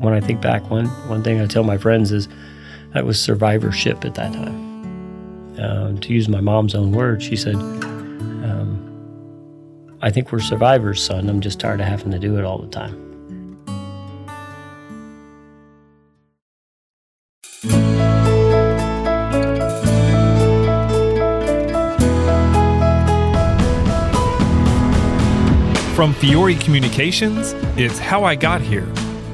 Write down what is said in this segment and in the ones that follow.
when I think back, one one thing I tell my friends is that was survivorship at that time. Uh, to use my mom's own words, she said, um, "I think we're survivors, son. I'm just tired of having to do it all the time." From Fiore Communications, it's How I Got Here,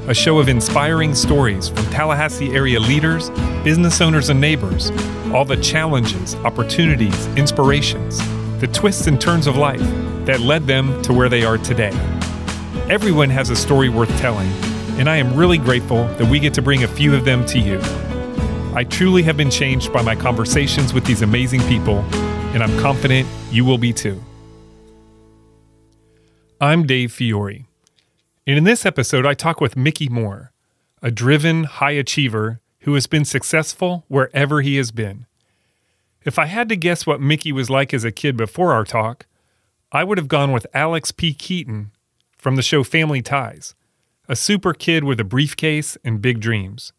a show of inspiring stories from Tallahassee area leaders, business owners, and neighbors. All the challenges, opportunities, inspirations, the twists and turns of life that led them to where they are today. Everyone has a story worth telling, and I am really grateful that we get to bring a few of them to you. I truly have been changed by my conversations with these amazing people, and I'm confident you will be too. I'm Dave Fiore. And in this episode, I talk with Mickey Moore, a driven high achiever who has been successful wherever he has been. If I had to guess what Mickey was like as a kid before our talk, I would have gone with Alex P. Keaton from the show Family Ties, a super kid with a briefcase and big dreams.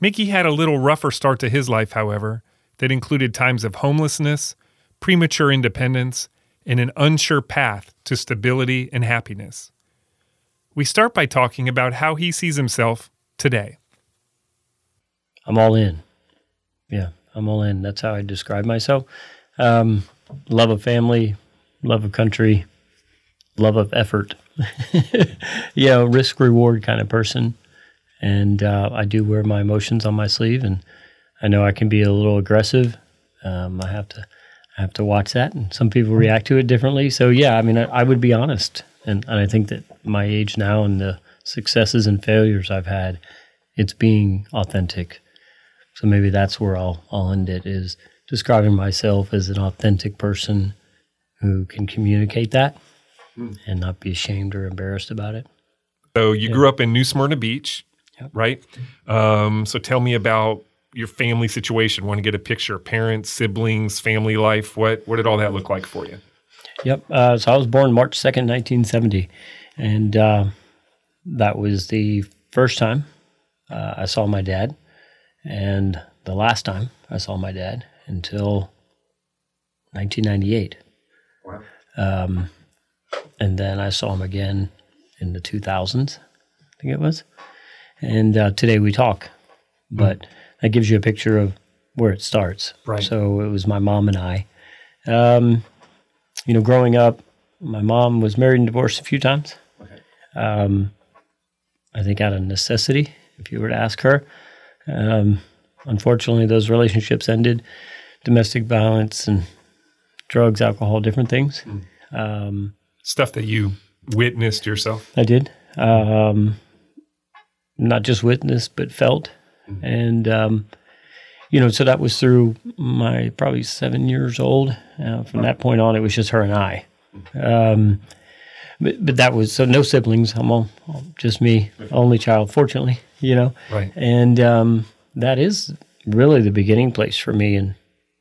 Mickey had a little rougher start to his life, however, that included times of homelessness, premature independence, and an unsure path to stability and happiness. We start by talking about how he sees himself today. I'm all in. Yeah, I'm all in. That's how I describe myself. Um, love of family, love of country, love of effort. you know, risk reward kind of person. And uh, I do wear my emotions on my sleeve, and I know I can be a little aggressive. Um, I have to I have to watch that, and some people react to it differently. So yeah, I mean, I, I would be honest, and, and I think that my age now and the successes and failures I've had, it's being authentic. So maybe that's where I'll I'll end it is describing myself as an authentic person who can communicate that mm. and not be ashamed or embarrassed about it. So you yeah. grew up in New Smyrna Beach, yep. right? Um, so tell me about your family situation. Want to get a picture? Parents, siblings, family life. What what did all that look like for you? Yep. Uh, so I was born March second, nineteen seventy, and uh, that was the first time uh, I saw my dad, and the last time I saw my dad until nineteen ninety eight. Wow. Um, and then I saw him again in the two thousands. I think it was. And uh, today we talk, but. Mm that gives you a picture of where it starts. Right. So it was my mom and I. Um, you know, growing up, my mom was married and divorced a few times. Okay. Um, I think out of necessity, if you were to ask her. Um, unfortunately, those relationships ended. Domestic violence and drugs, alcohol, different things. Mm. Stuff that you witnessed yourself. I did. Um, not just witnessed, but felt. Mm-hmm. And, um, you know, so that was through my probably seven years old. Uh, from that point on, it was just her and I. Um, but, but that was so no siblings. I'm all, all just me, only child, fortunately, you know. Right. And um, that is really the beginning place for me. And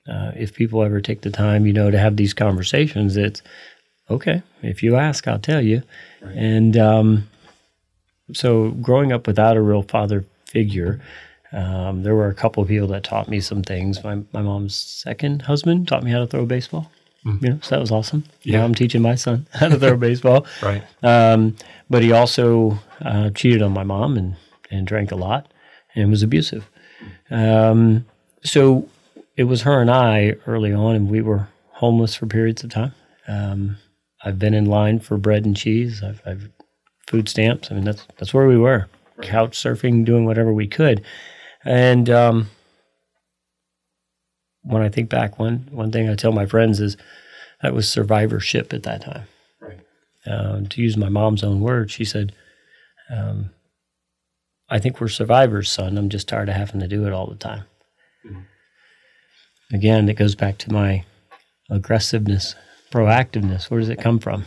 uh, if people ever take the time, you know, to have these conversations, it's okay. If you ask, I'll tell you. Right. And um, so growing up without a real father figure, um, there were a couple of people that taught me some things. My, my mom's second husband taught me how to throw a baseball. Mm. You know, so that was awesome. Yeah, now I'm teaching my son how to throw a baseball. Right. Um, but he also uh, cheated on my mom and and drank a lot and was abusive. Um, so it was her and I early on, and we were homeless for periods of time. Um, I've been in line for bread and cheese. I've, I've food stamps. I mean, that's that's where we were, right. couch surfing, doing whatever we could. And um, when I think back, one one thing I tell my friends is that was survivorship at that time. Right. Uh, to use my mom's own words, she said, um, "I think we're survivors, son. I'm just tired of having to do it all the time." Mm-hmm. Again, it goes back to my aggressiveness, proactiveness. Where does it come from?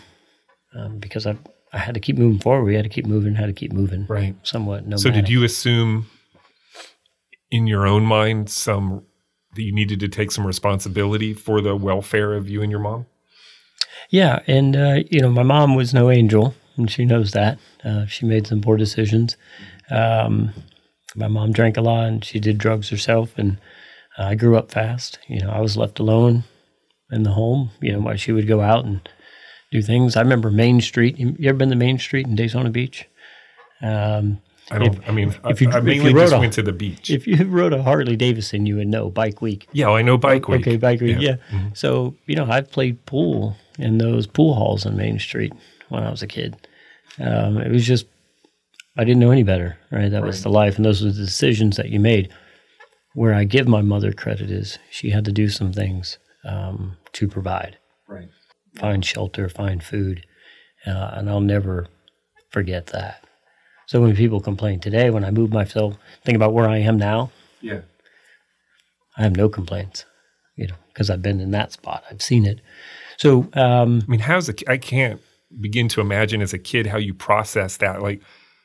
Um, because I I had to keep moving forward. We had to keep moving. Had to keep moving. Right. Somewhat. No. So, did you assume in your own mind some that you needed to take some responsibility for the welfare of you and your mom? Yeah, and uh, you know, my mom was no angel, and she knows that. Uh, she made some poor decisions, Um, my mom drank a lot and she did drugs herself, and I grew up fast. You know, I was left alone in the home. You know, while she would go out and do things. I remember Main Street. You ever been to Main Street in Daytona Beach? Um, I don't. I mean, if you- I, I if mainly just a- went to the beach. if you rode a Harley Davidson, you would know Bike Week. yeah, well, I know Bike Week. Okay, Bike Week. Yeah. Mhm. So you know, I've played pool in those pool halls on Main Street when I was a kid. Um, it was just I didn't know any better, right? That was the life, and those were the decisions that you made. Where I give my mother credit is she had to do some things um, to provide, Right. find shelter, find food, uh, and I'll never forget that. So when people complain today, when I move myself, think about where I am now, Yeah. I have no complaints, you know, because I've been in that spot. I've seen it. So, um, I mean, how's a, I can't begin to imagine as a kid how you process that, like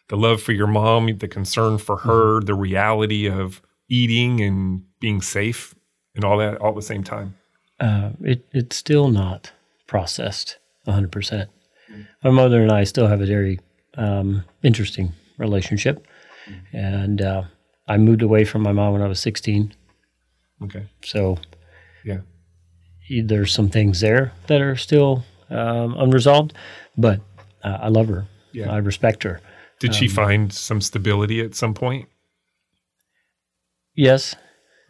the love for your mom, the concern for her, the reality of eating and being safe, and all that all at the same time. uh, it, it's still not processed 100%. My mother and I still have a very um, interesting relationship. And uh, I moved away from my mom when I was 16. Okay. So Yeah. there's some things there that are still um, unresolved, but uh, I love her. Yeah. I respect her. Did she Um, find some stability at some point? Yes,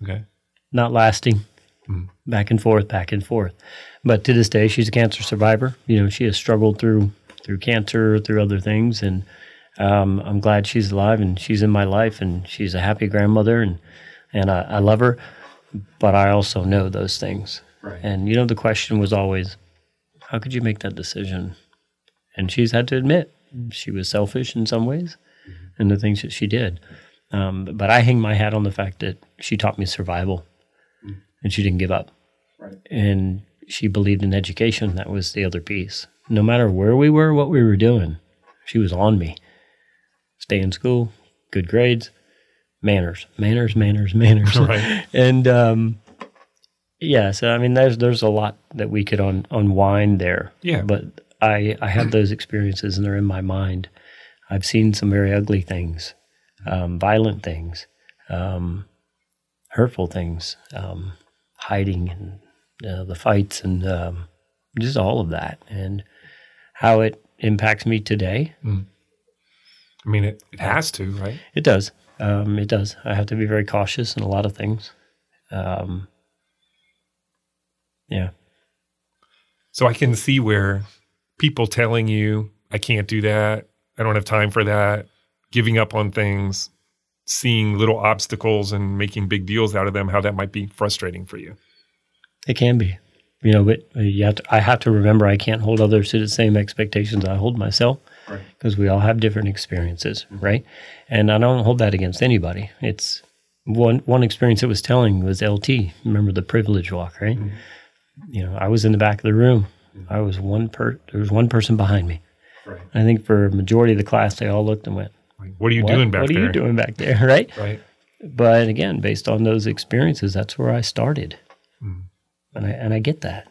Okay. not lasting. Mhm. Back and forth, back and forth. But to this day, she's a cancer survivor. You know, she has struggled through through cancer, through other things, and um, I'm glad she's alive and she's in my life, and she's a happy grandmother, and and I, I love her. But I also know those things, Right. and you know, the question was always, how could you make that decision? And she's had to admit she was selfish in some ways, in the things that she did. Um, but I hang my hat on the fact that she taught me survival and she didn't give up. Right. And she believed in education. That was the other piece. No matter where we were, what we were doing, she was on me. Stay in school, good grades, manners, manners, manners, manners. Right. And um, yeah, so I mean, there's there's a lot that we could un- unwind there. Yeah. But I I have those experiences and they're in my mind. I've seen some very ugly things, um, violent things, um, hurtful things, um, hiding and uh, the fights and um, just all of that and how it impacts me today. I mean, it, it has to, right? It does. Um, it does. I have to be very cautious in a lot of things. Um, yeah. So I can see where people telling you, I can't do that, I don't have time for that, giving up on things, seeing little obstacles and making big deals out of them, how that might be frustrating for you. It can be, you know, but you have to, I have to remember I can't hold others to the same expectations I hold myself Right. because we all have different experiences, mm-hmm. right? And I don't hold that against anybody. It's one one experience that was telling was LT. Remember the privilege walk, right? Mm-hmm. You know, I was in the back of the room. Mm-hmm. I was one per. There was one person behind me. Right. I think for a majority of the class, they all looked and went, what are you "What? doing back what there? What are you doing back there?" Right? Right. But again, based on those experiences, that's where I started, and I and I get that.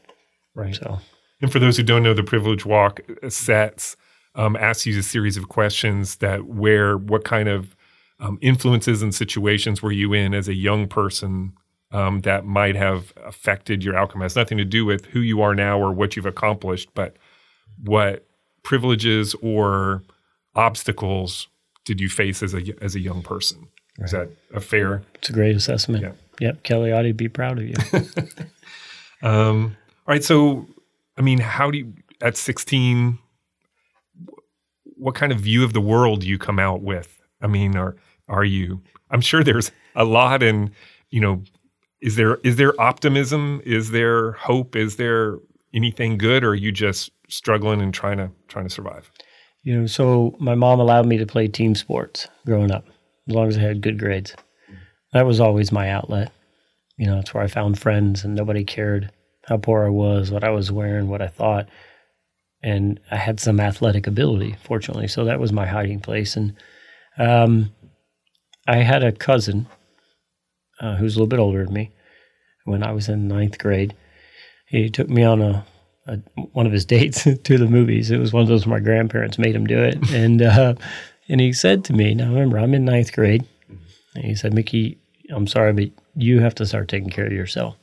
Right. So And for those who don't know, the privilege walk uh, sets um, asks you a series of questions that where what kind of um, influences and situations were you in as a young person um, that might have affected your outcome. It has nothing to do with who you are now or what you've accomplished, but what privileges or obstacles did you face as a as a young person? Is that a fair? it's a great assessment. Yeah. Yep, Kelly ought to be proud of you. Um, all right. So, I mean, how do you, at 16, what kind of view of the world do you come out with? I mean, are, are you, I'm sure there's a lot and, you know, is there, is there optimism? Is there hope? Is there anything good or are you just struggling and trying to, trying to survive? You know, so my mom allowed me to play team sports growing up, as long as I had good grades. That was always my outlet. You know, it's where I found friends, and nobody cared how poor I was, what I was wearing, what I thought. And I had some athletic ability, fortunately. So that was my hiding place. And um, I had a cousin uh, who's a little bit older than me. When I was in ninth grade, he took me on a a, one of his dates to the movies. It was one of those my grandparents made him do it, and uh, And he said to me, now remember, I'm in ninth grade. And he said, Mickey, I'm sorry, but you have to start taking care of yourself.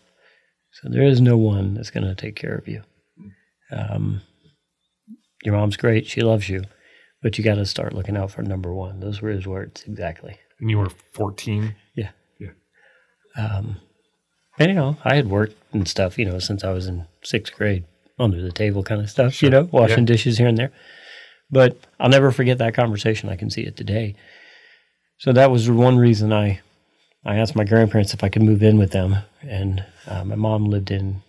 So there is no one that's going to take care of you. Um, your mom's great. She loves you. But you got to start looking out for number one. Those were his words exactly. And you were 14. Yeah. Yeah. Um, and, you know, I had worked and stuff, you know, since I was in sixth grade, under the table kind of stuff, you know, washing Yeah. dishes here and there. But I'll never forget that conversation. I can see it today. So that was one reason I, I asked my grandparents if I could move in with them. And uh, my mom lived in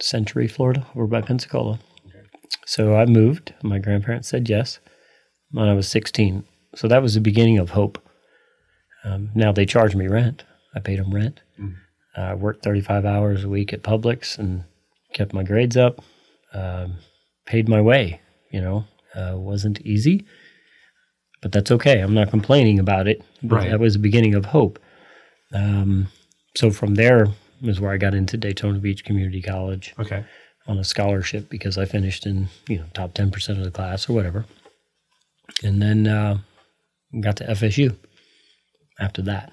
Century, Florida, over by Pensacola. So I moved. My grandparents said yes when I was 16. So that was the beginning of hope. Um, now they charge me rent. I paid them rent. Uh, I worked 35 hours a week at Publix and kept my grades up. Um, paid my way. You know, uh, wasn't easy, but that's okay. I'm not complaining about it. Right. That was the beginning of hope. Um, so from there is where I got into Daytona Beach Community College Okay. on a scholarship because I finished in you know top ten percent of the class or whatever, and then uh, got to FSU. After that,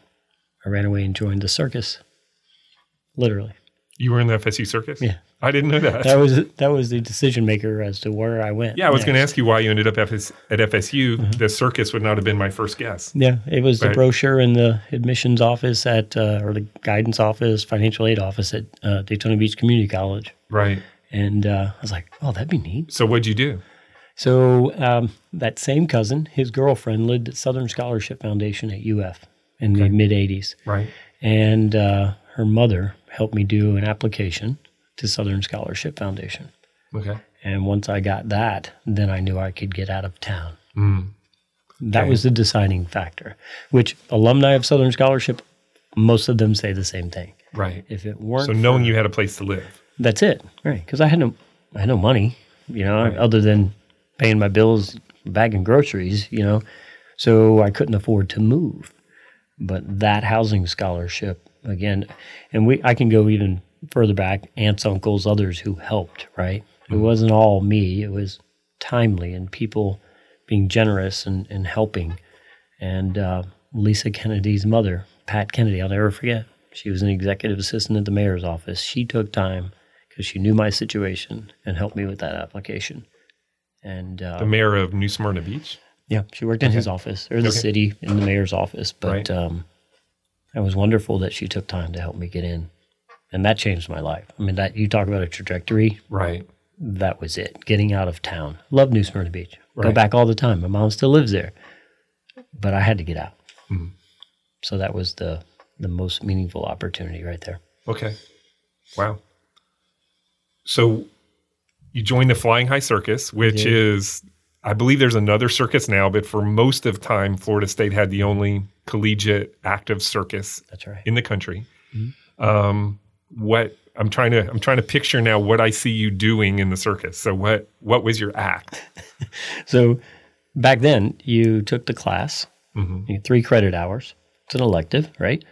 I ran away and joined the circus. Literally, You were in the FSU circus? Yeah. I didn't know that. that was that was the decision maker as to where I went. yeah, I was going to ask you why you ended up FS- at FSU. Mm-hmm. The circus would not have been my first guess. Yeah, it was the brochure in the admissions office at uh, or the guidance office, financial aid office at uh, Daytona Beach Community College, Right. and uh, I was like, "Oh, that'd be neat." So what'd you do? So um, that same cousin, his girlfriend, lived at Southern Scholarship Foundation at UF in the mid '80s, Right. and uh, her mother helped me do an application to Southern Scholarship Foundation. Okay. And once I got that, then I knew I could get out of town. Mm. That Okay. was the deciding factor. Which alumni of Southern Scholarship, most of them say the same thing. Right. If it weren't, So for- knowing you had a place to live. that's it, right? Because I had no, I had no money, you know, other than paying my bills, bagging groceries, you know, so I couldn't afford to move. But that housing scholarship again, and we, I can go even further back, aunts, uncles, others who helped, right? It wasn't all me; it was timely and people being generous and, and helping. And uh, Lisa Kennedy's mother, Pat Kennedy, I'll never forget. She was an executive assistant at the mayor's office. She took time because she knew my situation and helped me with that application. And uh, The mayor of New Smyrna Beach. yeah, she worked in his office or the Okay. city in the mayor's office. But Right. um, it was wonderful that she took time to help me get in. And that changed my life. I mean, that you talk about a trajectory, Right. that was it. Getting out of town. Love New Smyrna Beach. Go back all the time. My mom still lives there. But I had to get out. Mhm. So that was the the most meaningful opportunity right there. Okay. Wow. So you joined the Flying High Circus, which is, I believe there's another circus now, but for most of time, Florida State had the only collegiate active circus That's right. in the country. Um, what I'm trying to I'm trying to picture now what I see you doing in the circus. So what what was your act? So back then, you took the class, Mhm. you three credit hours. It's an elective, right?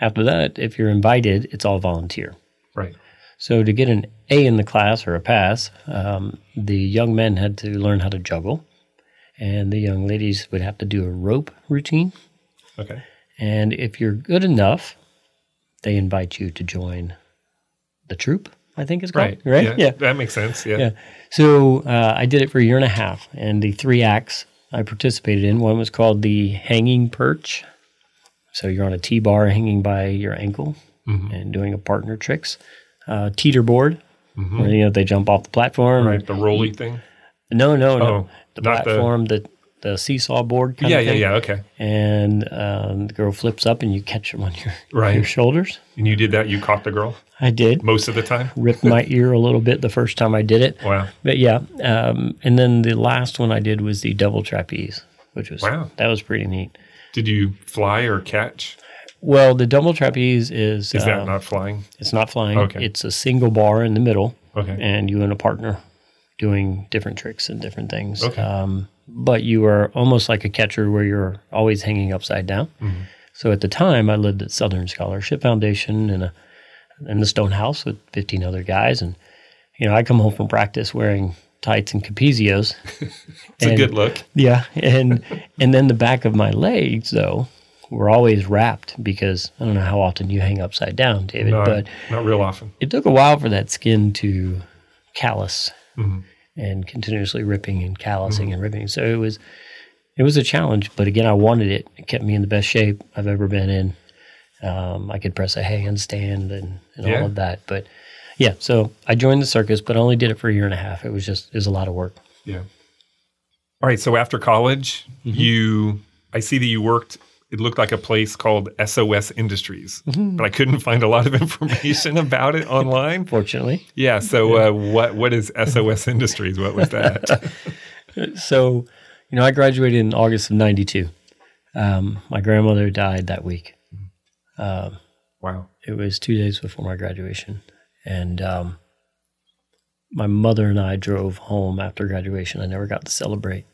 After that, if you're invited, it's all volunteer. Right. So to get an A in the class or a pass, um, the young men had to learn how to juggle, and the young ladies would have to do a rope routine. Okay. And if you're good enough, they invite you to join the troupe. I think it's called Right. right. Yeah, yeah. That makes sense. Yeah. Yeah. So uh, I did it for a year and a half, and the three acts I participated in. One was called the hanging perch. So you're on a T bar hanging by your ankle Mhm. and doing a partner tricks. Uh, teeter board, where you know they jump off the platform. Mm-hmm. Right. The rolly thing. No, no, no. Oh, the not the- platform, the, the seesaw board. Kind Yeah. of Yeah. thing. Yeah. Okay. And um, the girl flips up, and you catch them on your Right. your shoulders. And you did that. You caught the girl I did. most of the time. Ripped my ear a little bit the first time I did it. Wow. But yeah, um, and then the last one I did was the double trapeze, which was Wow. that was pretty neat. Did you fly or catch? Well, the double trapeze is Is that uh, not flying? it's not flying. Okay. It's a single bar in the middle, Okay. and you and a partner doing different tricks and different things. Okay. But you are almost like a catcher where you're always hanging upside down. Mm-hmm. So at the time, I lived at Southern Scholarship Foundation in a in the Stone House with 15 other guys, and you know I come home from practice wearing tights and capezios. It's a good look. Yeah, and and then the back of my legs though were always wrapped because I don't know how often you hang upside down, David, No, but not real often. it took a while for that skin to callus Mhm. And continuously ripping and callusing and ripping. So it was it was a challenge, but again, I wanted it. It kept me in the best shape I've ever been in. Um, I could press a handstand and, and Yeah. all of that, but yeah. So I joined the circus, but I only did it for a year and a half. It was just it was a lot of work. Yeah. All right. So after college, Mm-hmm. you, I see that you worked. It looked like a place called SOS Industries, Mm-hmm. but I couldn't find a lot of information about it online. Fortunately, Yeah. So uh, what what is SOS Industries? What was that? so you know, I graduated in August of '92. Um, my grandmother died that week. Um, wow. it was two days before my graduation, and um, my mother and I drove home after graduation. I never got to celebrate.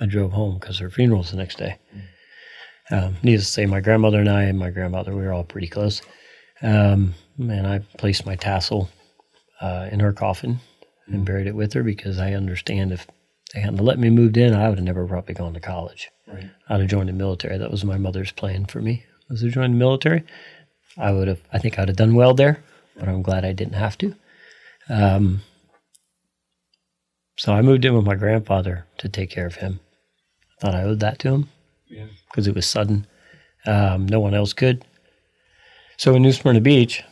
I drove home because her funeral was the next day. Um, needless to say, my grandmother and I and my grandmother we were all pretty close. Um, and I placed my tassel uh, in her coffin and buried it with her because I understand if they hadn't let me moved in, I would have never probably gone to college. Right. I'd have joined the military. That was my mother's plan for me. Was to join the military. I would have. I think I'd have done well there, but I'm glad I didn't have to. Um, so I moved in with my grandfather to take care of him. Thought I owed that to him Yeah. because it was sudden. Um, no one else could. So in New Smyrna Beach,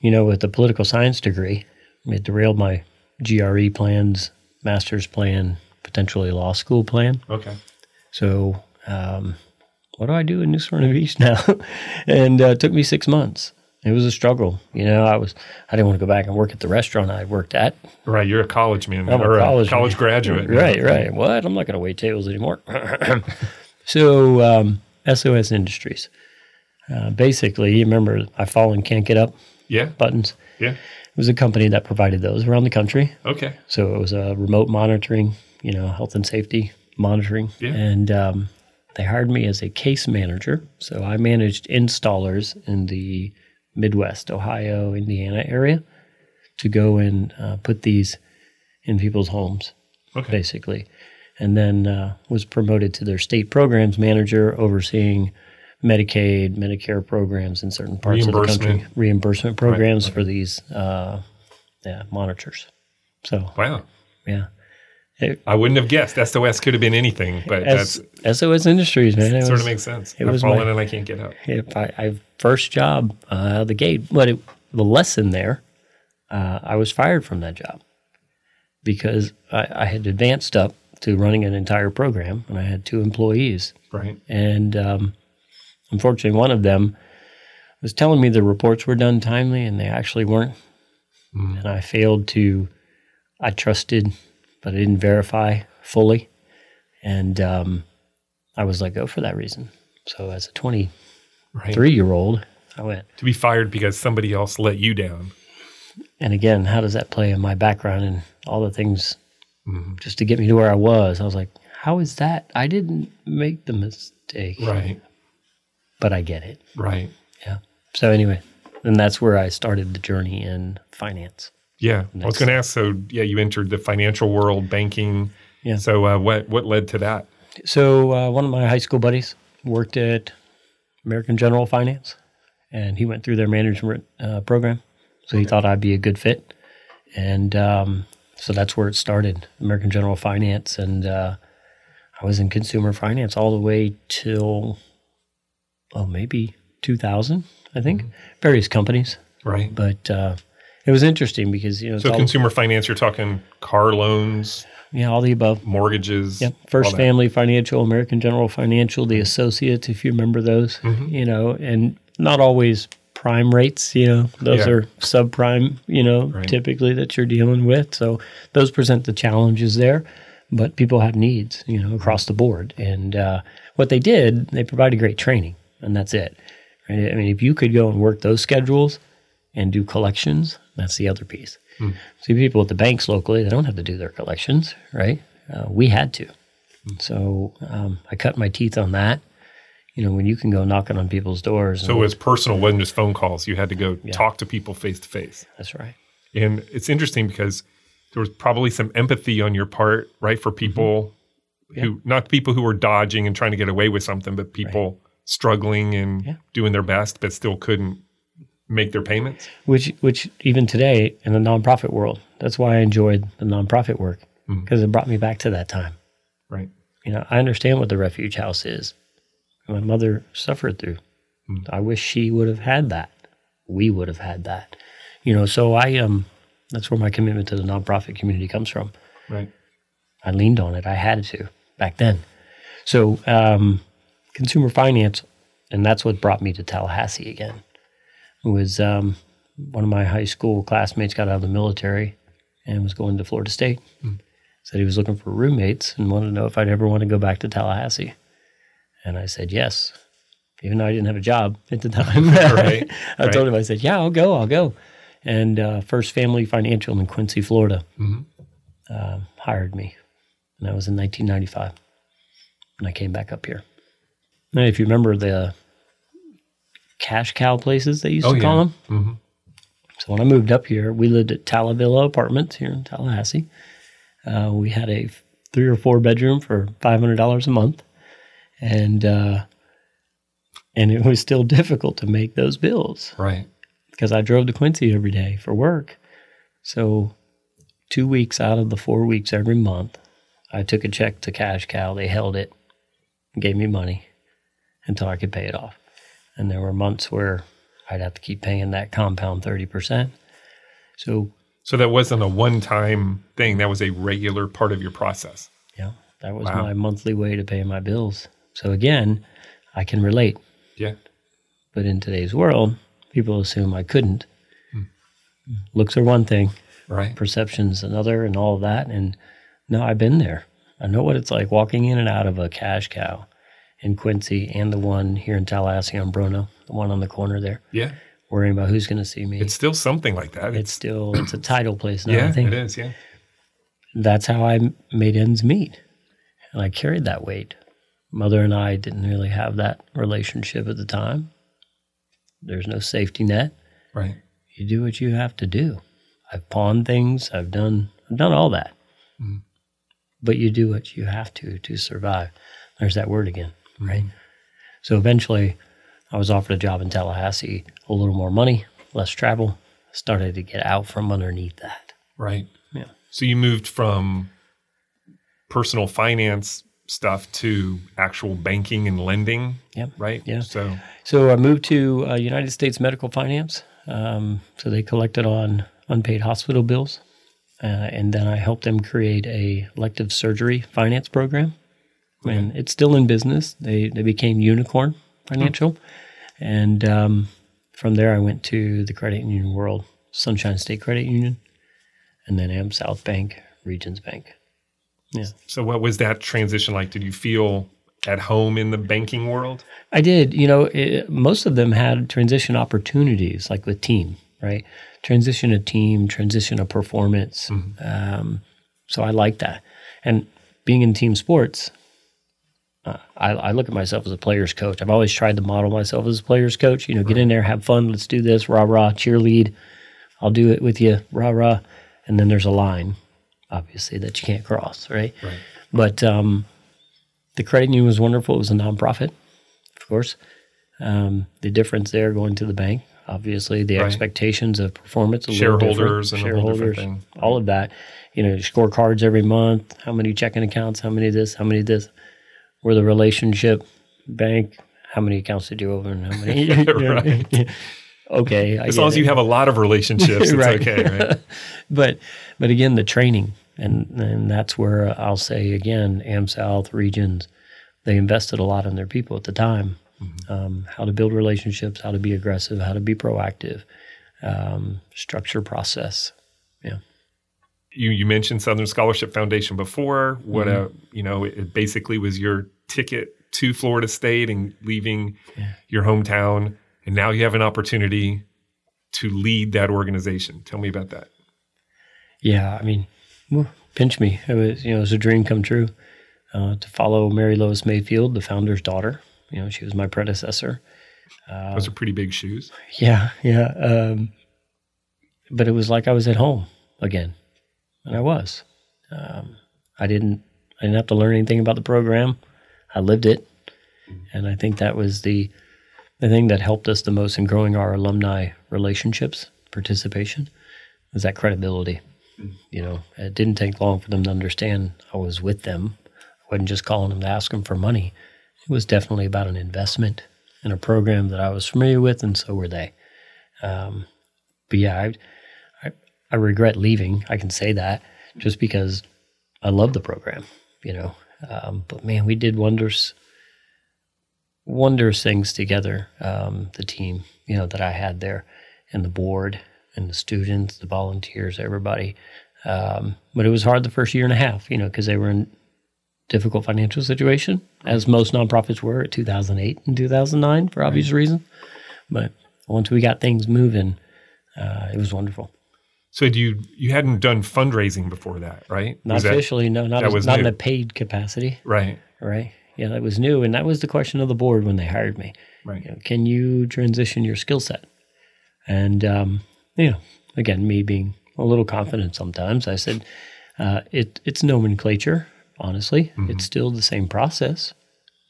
you know, with a political science degree, it derailed my GRE plans, master's plan, potentially law school plan. Okay. So, um, what do I do in New Smyrna Beach now? and uh, it took me six months. It was a struggle. You know, I was I didn't want to go back and work at the restaurant I worked at. Right. You're a college man I'm a or college a college man. graduate. Right, right. What? I'm not going to wait tables anymore. so, um, SOS Industries. Uh, basically, you remember I fall and can't get up Yeah. buttons. Yeah. It was a company that provided those around the country. Okay. So it was a remote monitoring, you know, health and safety monitoring. Yeah. And um, they hired me as a case manager. So I managed installers in the Midwest, Ohio, Indiana area to go and uh, put these in people's homes, Okay. basically. And then uh, was promoted to their state programs manager, overseeing Medicaid, Medicare programs in certain parts of the country, Reimbursement. reimbursement programs for these uh, yeah, monitors. So Wow. yeah, I wouldn't have guessed. SOS could have been anything, but as that's SOS Industries, man. It sort was, of makes sense. it I've was fallen my- and I can't get up. if I, I first job uh, out of the gate, but it, the lesson there, uh, I was fired from that job because I, I had advanced up to running an entire program, and I had two employees, Right. and um, unfortunately, one of them was telling me the reports were done timely, and they actually weren't, Mm. and I failed to. I trusted, but I didn't verify fully, and um, I was let go for that reason. So, as a 23 right. year old, I went. To be fired because somebody else let you down. And again, how does that play in my background and all the things Mhm. just to get me to where I was? I was like, how is that? I didn't make the mistake, Right. but I get it. Right. Yeah. So anyway, and that's where I started the journey in finance. Yeah. I was going to ask. So, yeah, you entered the financial world, banking. Yeah. So, uh, what what led to that? So uh, one of my high school buddies worked at American General Finance, and he went through their management uh, program. So he thought I'd be a good fit, and um, so that's where it started, American General Finance, and uh, I was in consumer finance all the way till oh maybe 2000, I think, various companies, Right. but uh, it was interesting because you know So, all, consumer finance. You're talking car loans, yeah all the above. mortgages. Yep. First. Family Financial, American General Financial, the associates, if you remember those, Mm-hmm. you know, and not always prime rates, you know, those Yeah. are subprime, you know, Right. typically that you're dealing with. So those present the challenges there, but people have needs, you know, across the board. And uh, what they did, they provided great training, and that's it. Right? I mean, if you could go and work those schedules and do collections, that's the other piece. See, people at the banks locally, they don't have to do their collections, right? Uh, we had to. So um, I cut my teeth on that. You know, when you can go knocking on people's doors. So, it was personal. wasn't just phone calls. You had to go talk to people face to face. that's right. And it's interesting because there was probably some empathy on your part, right, for people who not people who were dodging and trying to get away with something, but people struggling and Yeah. doing their best but still couldn't make their payments. which which even today in the nonprofit world, that's why I enjoyed the nonprofit work because it brought me back to that time. Right. You know, I understand what the refuge house is. My mother suffered through. I wish she would have had that. We would have had that. You know, so I um that's where my commitment to the nonprofit community comes from. Right. I leaned on it. I had to back then. So um, consumer finance, and that's what brought me to Tallahassee again. It was um, one of my high school classmates got out of the military and was going to Florida State. Said he was looking for roommates and wanted to know if I'd ever want to go back to Tallahassee. And I said yes, even though I didn't have a job at the time. Right, I right. told him I said, "Yeah, I'll go. I'll go." And uh, First Family Financial in Quincy, Florida, uh, hired me, and that was in 1995. And I came back up here. Now, if you remember the cash cow places they used Oh, to call yeah. them, Mhm. so when I moved up here, we lived at Talavilla Apartments here in Tallahassee. Uh, we had a three or four bedroom for five hundred dollars a month, and uh, and it was still difficult to make those bills Right. because I drove to Quincy every day for work. So two weeks out of the four weeks every month, I took a check to Cash Cow. They held it, and gave me money until I could pay it off. And there were months where I'd have to keep paying that compound thirty percent. So So that wasn't a one-time thing. That was a regular part of your process. yeah, that was Wow. my monthly way to pay my bills. So again, I can relate. Yeah. But in today's world, people assume I couldn't. Hmm. Looks are one thing, Right. perception's another, and all of that. And no, I've been there. I know what it's like walking in and out of a cash cow in Quincy and the one here in Tallahassee on Bruno, the one on the corner there, Yeah. worrying about who's going to see me. It's still something like that. It's still it's a title place now. yeah, I think it is. Yeah. that's how I made ends meet, and I carried that weight. Mother and I didn't really have that relationship at the time. There's no safety net. Right. you do what you have to do. I've pawned things. I've done I've done all that. Mm-hmm. But you do what you have to to survive. There's that word again, right? So eventually, I was offered a job in Tallahassee, a little more money, less travel. Started to get out from underneath that. Right. Yeah. So you moved from personal finance stuff to actual banking and lending. Yep. Right. Yeah. So So I moved to uh, United States Medical Finance. Um, so they collected on unpaid hospital bills, uh, and then I helped them create a elective surgery finance program. And it's still in business. They they became Unicorn Financial, and um, from there I went to the credit union world, Sunshine State Credit Union, and then AmSouth Bank, Regions Bank. Yeah. so what was that transition like? Did you feel at home in the banking world? I did. You know, it, most of them had transition opportunities, like with team, right? Transition a team, transition a performance. Um, so I like that. And being in team sports, uh, I, I look at myself as a player's coach. I've always tried to model myself as a player's coach. You know, get in there, have fun, let's do this, rah rah, cheerlead. I'll do it with you, rah rah. And then there's a line, obviously, that you can't cross, right? Right. But um, the credit union was wonderful. It was a nonprofit, of course. Um, the difference there going to the bank, obviously, the Right. expectations of performance, a Shareholders and a whole different shareholders, all of that. You know, scorecards every month, how many checking accounts, how many this, how many this. We're the relationship bank. How many accounts did you open? How many? Right. okay, I As long as it. you have a lot of relationships, it's Right. okay, right? but but again the training and and that's where I'll say again AmSouth regions they invested a lot in their people at the time um, how to build relationships how to be aggressive how to be proactive um, structure process yeah You you mentioned Southern Scholarship Foundation before. What Mm-hmm. a you know it basically was your ticket to Florida State and leaving your hometown, and now you have an opportunity to lead that organization. Tell me about that. yeah I mean pinch me it was you know it was a dream come true uh, to follow Mary Lois Mayfield the founder's daughter you know she was my predecessor Those are pretty big shoes. Yeah, yeah. Um, but it was like I was at home again, and I was. Um, I didn't I didn't have to learn anything about the program. I lived it, and I think that was the the thing that helped us the most in growing our alumni relationships, participation, was that credibility. You know, it didn't take long for them to understand I was with them. I wasn't just calling them to ask them for money. It was definitely about an investment in a program that I was familiar with, and so were they. Um, but yeah, I, I, I regret leaving. I can say that just because I love the program, you know. Um, but man, we did wonders, wondrous things together. Um, the team, you know, that I had there, and the board, and the students, the volunteers, everybody. Um, but it was hard the first year and a half, you know, because they were in difficult financial situation, as most nonprofits were at 2008 and 2009 for obvious right. reasons. But once we got things moving, uh, it was wonderful. So you you hadn't done fundraising before that, right? Not officially, no, not, as, not in a paid capacity. Right. Right. Yeah, that was new, and that was the question of the board when they hired me. Right. You know, can you transition your skill set? And um, you know, again, me being a little confident sometimes, I said, uh, it it's nomenclature. Honestly, mm-hmm. it's still the same process.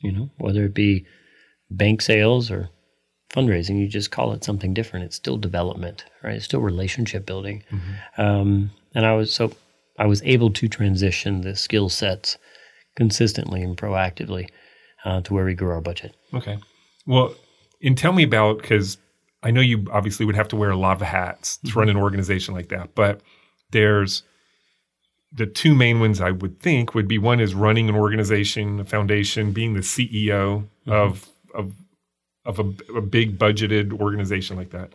You know, whether it be bank sales or fundraising. You just call it something different. It's still development, right? It's still relationship building. Mm-hmm. Um, and I was so I was able to transition the skill sets consistently and proactively uh, to where we grew our budget. Okay. Well, and tell me about because I know you obviously would have to wear a lot of hats to mm-hmm. run an organization like that, but there's the two main ones I would think would be one is running an organization, a foundation, being the CEO mm-hmm. of of of a, a big budgeted organization like that.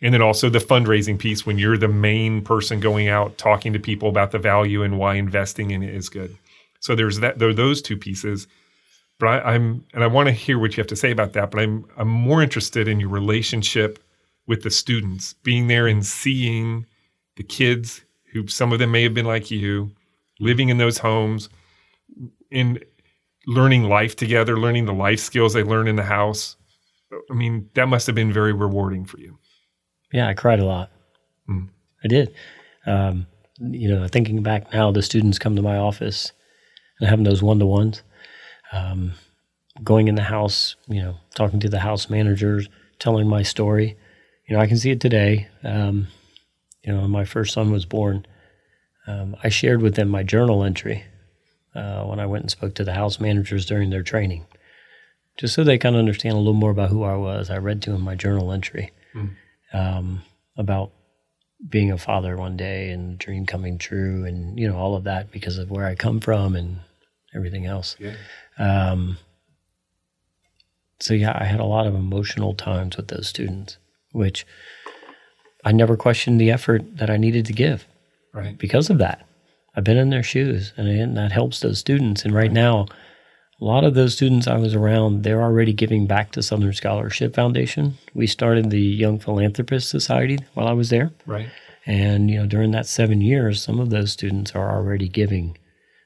And then also the fundraising piece when you're the main person going out talking to people about the value and why investing in it is good. So there's that there are those two pieces. But I, I'm and I want to hear what you have to say about that. But I'm I'm more interested in your relationship with the students, being there and seeing the kids who some of them may have been like you, living in those homes, in learning life together, learning the life skills they learn in the house, I mean, that must have been very rewarding for you. Yeah, I cried a lot. Mm. I did. Um, you know, thinking back now, the students come to my office and having those one to ones, um, going in the house, you know, talking to the house managers, telling my story. You know, I can see it today. Um, you know, when my first son was born, um, I shared with them my journal entry uh, when I went and spoke to the house managers during their training just so they kind of understand a little more about who I was. I read to them my journal entry mm. um, about being a father one day and dream coming true, and you know all of that because of where I come from and everything else. Yeah. Um, so yeah, I had a lot of emotional times with those students, which I never questioned the effort that I needed to give. Right. Because of that, I've been in their shoes, and, and that helps those students. And right, right. now a lot of those students I was around, they're already giving back to Southern Scholarship Foundation. We started the Young Philanthropist Society while I was there. Right. And, you know, during that seven years, some of those students are already giving,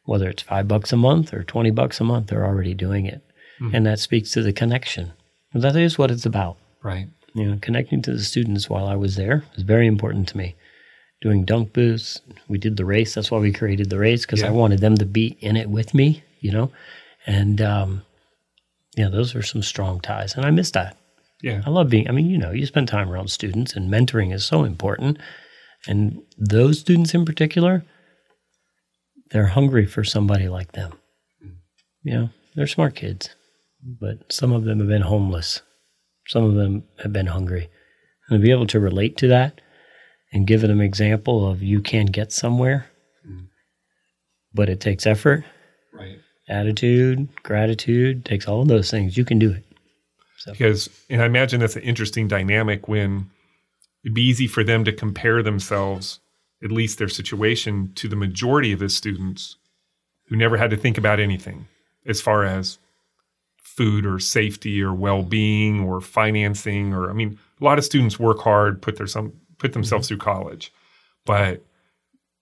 whether it's five bucks a month or 20 bucks a month, they're already doing it. Mm-hmm. And that speaks to the connection. And that is what it's about. Right. You know, connecting to the students while I was there was very important to me. Doing dunk booths, we did the race. That's why we created the race because yeah. I wanted them to be in it with me, you know. And um, yeah, those are some strong ties, and I miss that. Yeah, I love being. I mean, you know, you spend time around students, and mentoring is so important. And those students in particular, they're hungry for somebody like them. You know, they're smart kids, but some of them have been homeless. Some of them have been hungry. And to be able to relate to that and give them an example of you can get somewhere, mm. but it takes effort. Right attitude, gratitude, takes all of those things. You can do it. So. Because, and I imagine that's an interesting dynamic when it'd be easy for them to compare themselves, at least their situation, to the majority of the students who never had to think about anything as far as food or safety or well-being or financing or I mean a lot of students work hard put their some put themselves mm-hmm. through college but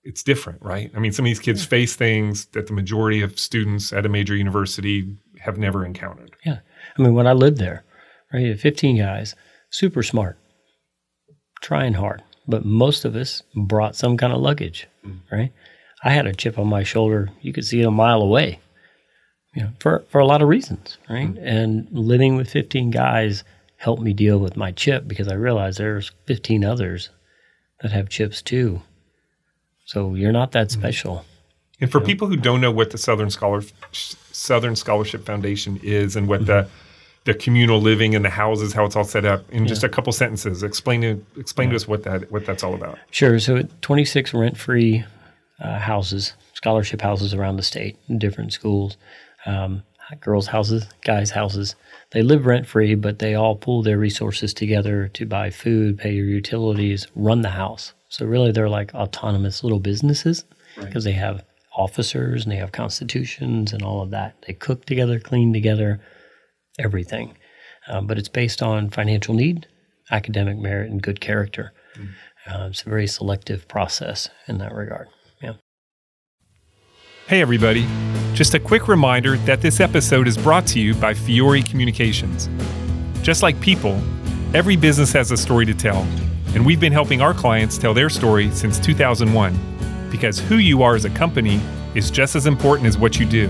it's different, right? I mean, some of these kids yeah. face things that the majority of students at a major university have never encountered. Yeah. I mean, when I lived there, right, 15 guys, super smart, trying hard, but most of us brought some kind of luggage, mm. right? I had a chip on my shoulder. You could see it a mile away, you know, for, for a lot of reasons, right? Mm. And living with 15 guys helped me deal with my chip because I realized there's 15 others that have chips too. So you're not that special. And for people who don't know what the Southern Scholar Southern Scholarship Foundation is and what the the communal living and the houses, how it's all set up, in just a couple sentences, explain to explain to us what that what that's all about. Sure. So 26 rent-free uh, houses, scholarship houses around the state, in different schools, um, girls' houses, guys' houses. They live rent-free, but they all pool their resources together to buy food, pay your utilities, run the house. So really, they're like autonomous little businesses because they have officers and they have constitutions and all of that. They cook together, clean together, everything. Um, but it's based on financial need, academic merit, and good character. Uh, it's a very selective process in that regard. Yeah. Hey, everybody. Just a quick reminder that this episode is brought to you by Fiore Communications. Just like people, every business has a story to tell, and we've been helping our clients tell their story since 2001 because who you are as a company is just as important as what you do.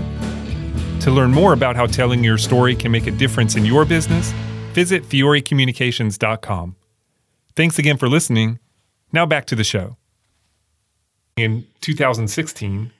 To learn more about how telling your story can make a difference in your business, visit fiorecommunications.com. Thanks again for listening. Now back to the show. In 2016,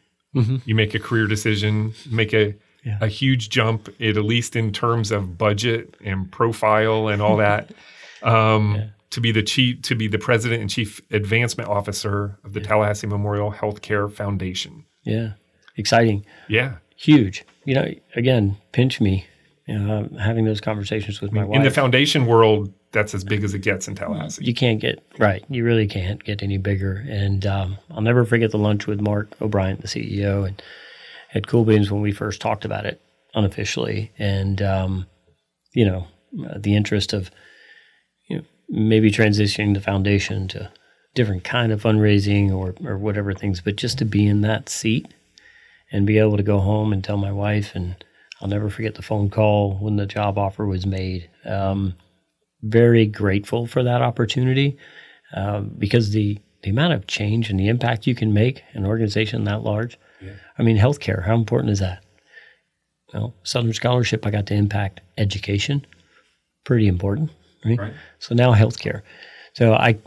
you make a career decision, make a Yeah. a huge jump, at least in terms of budget and profile and all that, um, to be the chief, to be the president and chief advancement officer of the Tallahassee Memorial Healthcare Foundation. Yeah. Exciting. Yeah, Huge. You know, again, pinch me. You know, having those conversations with my in the foundation world, that's as big as it gets in Tallahassee. you can't get right. You really can't get any bigger. And um, I'll never forget the lunch with Mark O'Brien, the CEO, and at Cool Beans when we first talked about it unofficially. And um, you know, uh, the interest of maybe transitioning the foundation to different kind of fundraising or or whatever things, but just to be in that seat and be able to go home and tell my wife and I'll never forget the phone call when the job offer was made. Um, very grateful for that opportunity um, because the the amount of change and the impact you can make in an organization that large. I mean, healthcare. How important is that? Well, Southern Scholarship. I got to impact education. Pretty important, right? Right. So now healthcare. So I,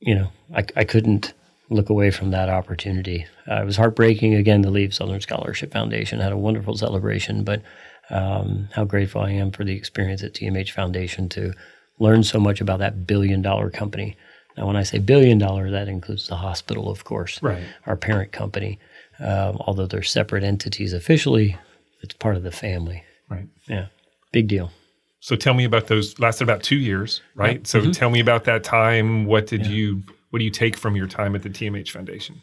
you know, I, I couldn't look away from that opportunity. Uh, it was heartbreaking again to leave Southern Scholarship Foundation. Had a wonderful celebration, but um, how grateful I am for the experience at TMH Foundation to learn so much about that billion dollar company. Now, when I say billion dollar, that includes the hospital, of course, Right. our parent company. Um, although they're separate entities officially, it's part of the family. Right. Yeah, big deal. So tell me about those. Lasted about two years, right? So Mm-hmm. tell me about that time. What did you? What do you take from your time at the TMH Foundation?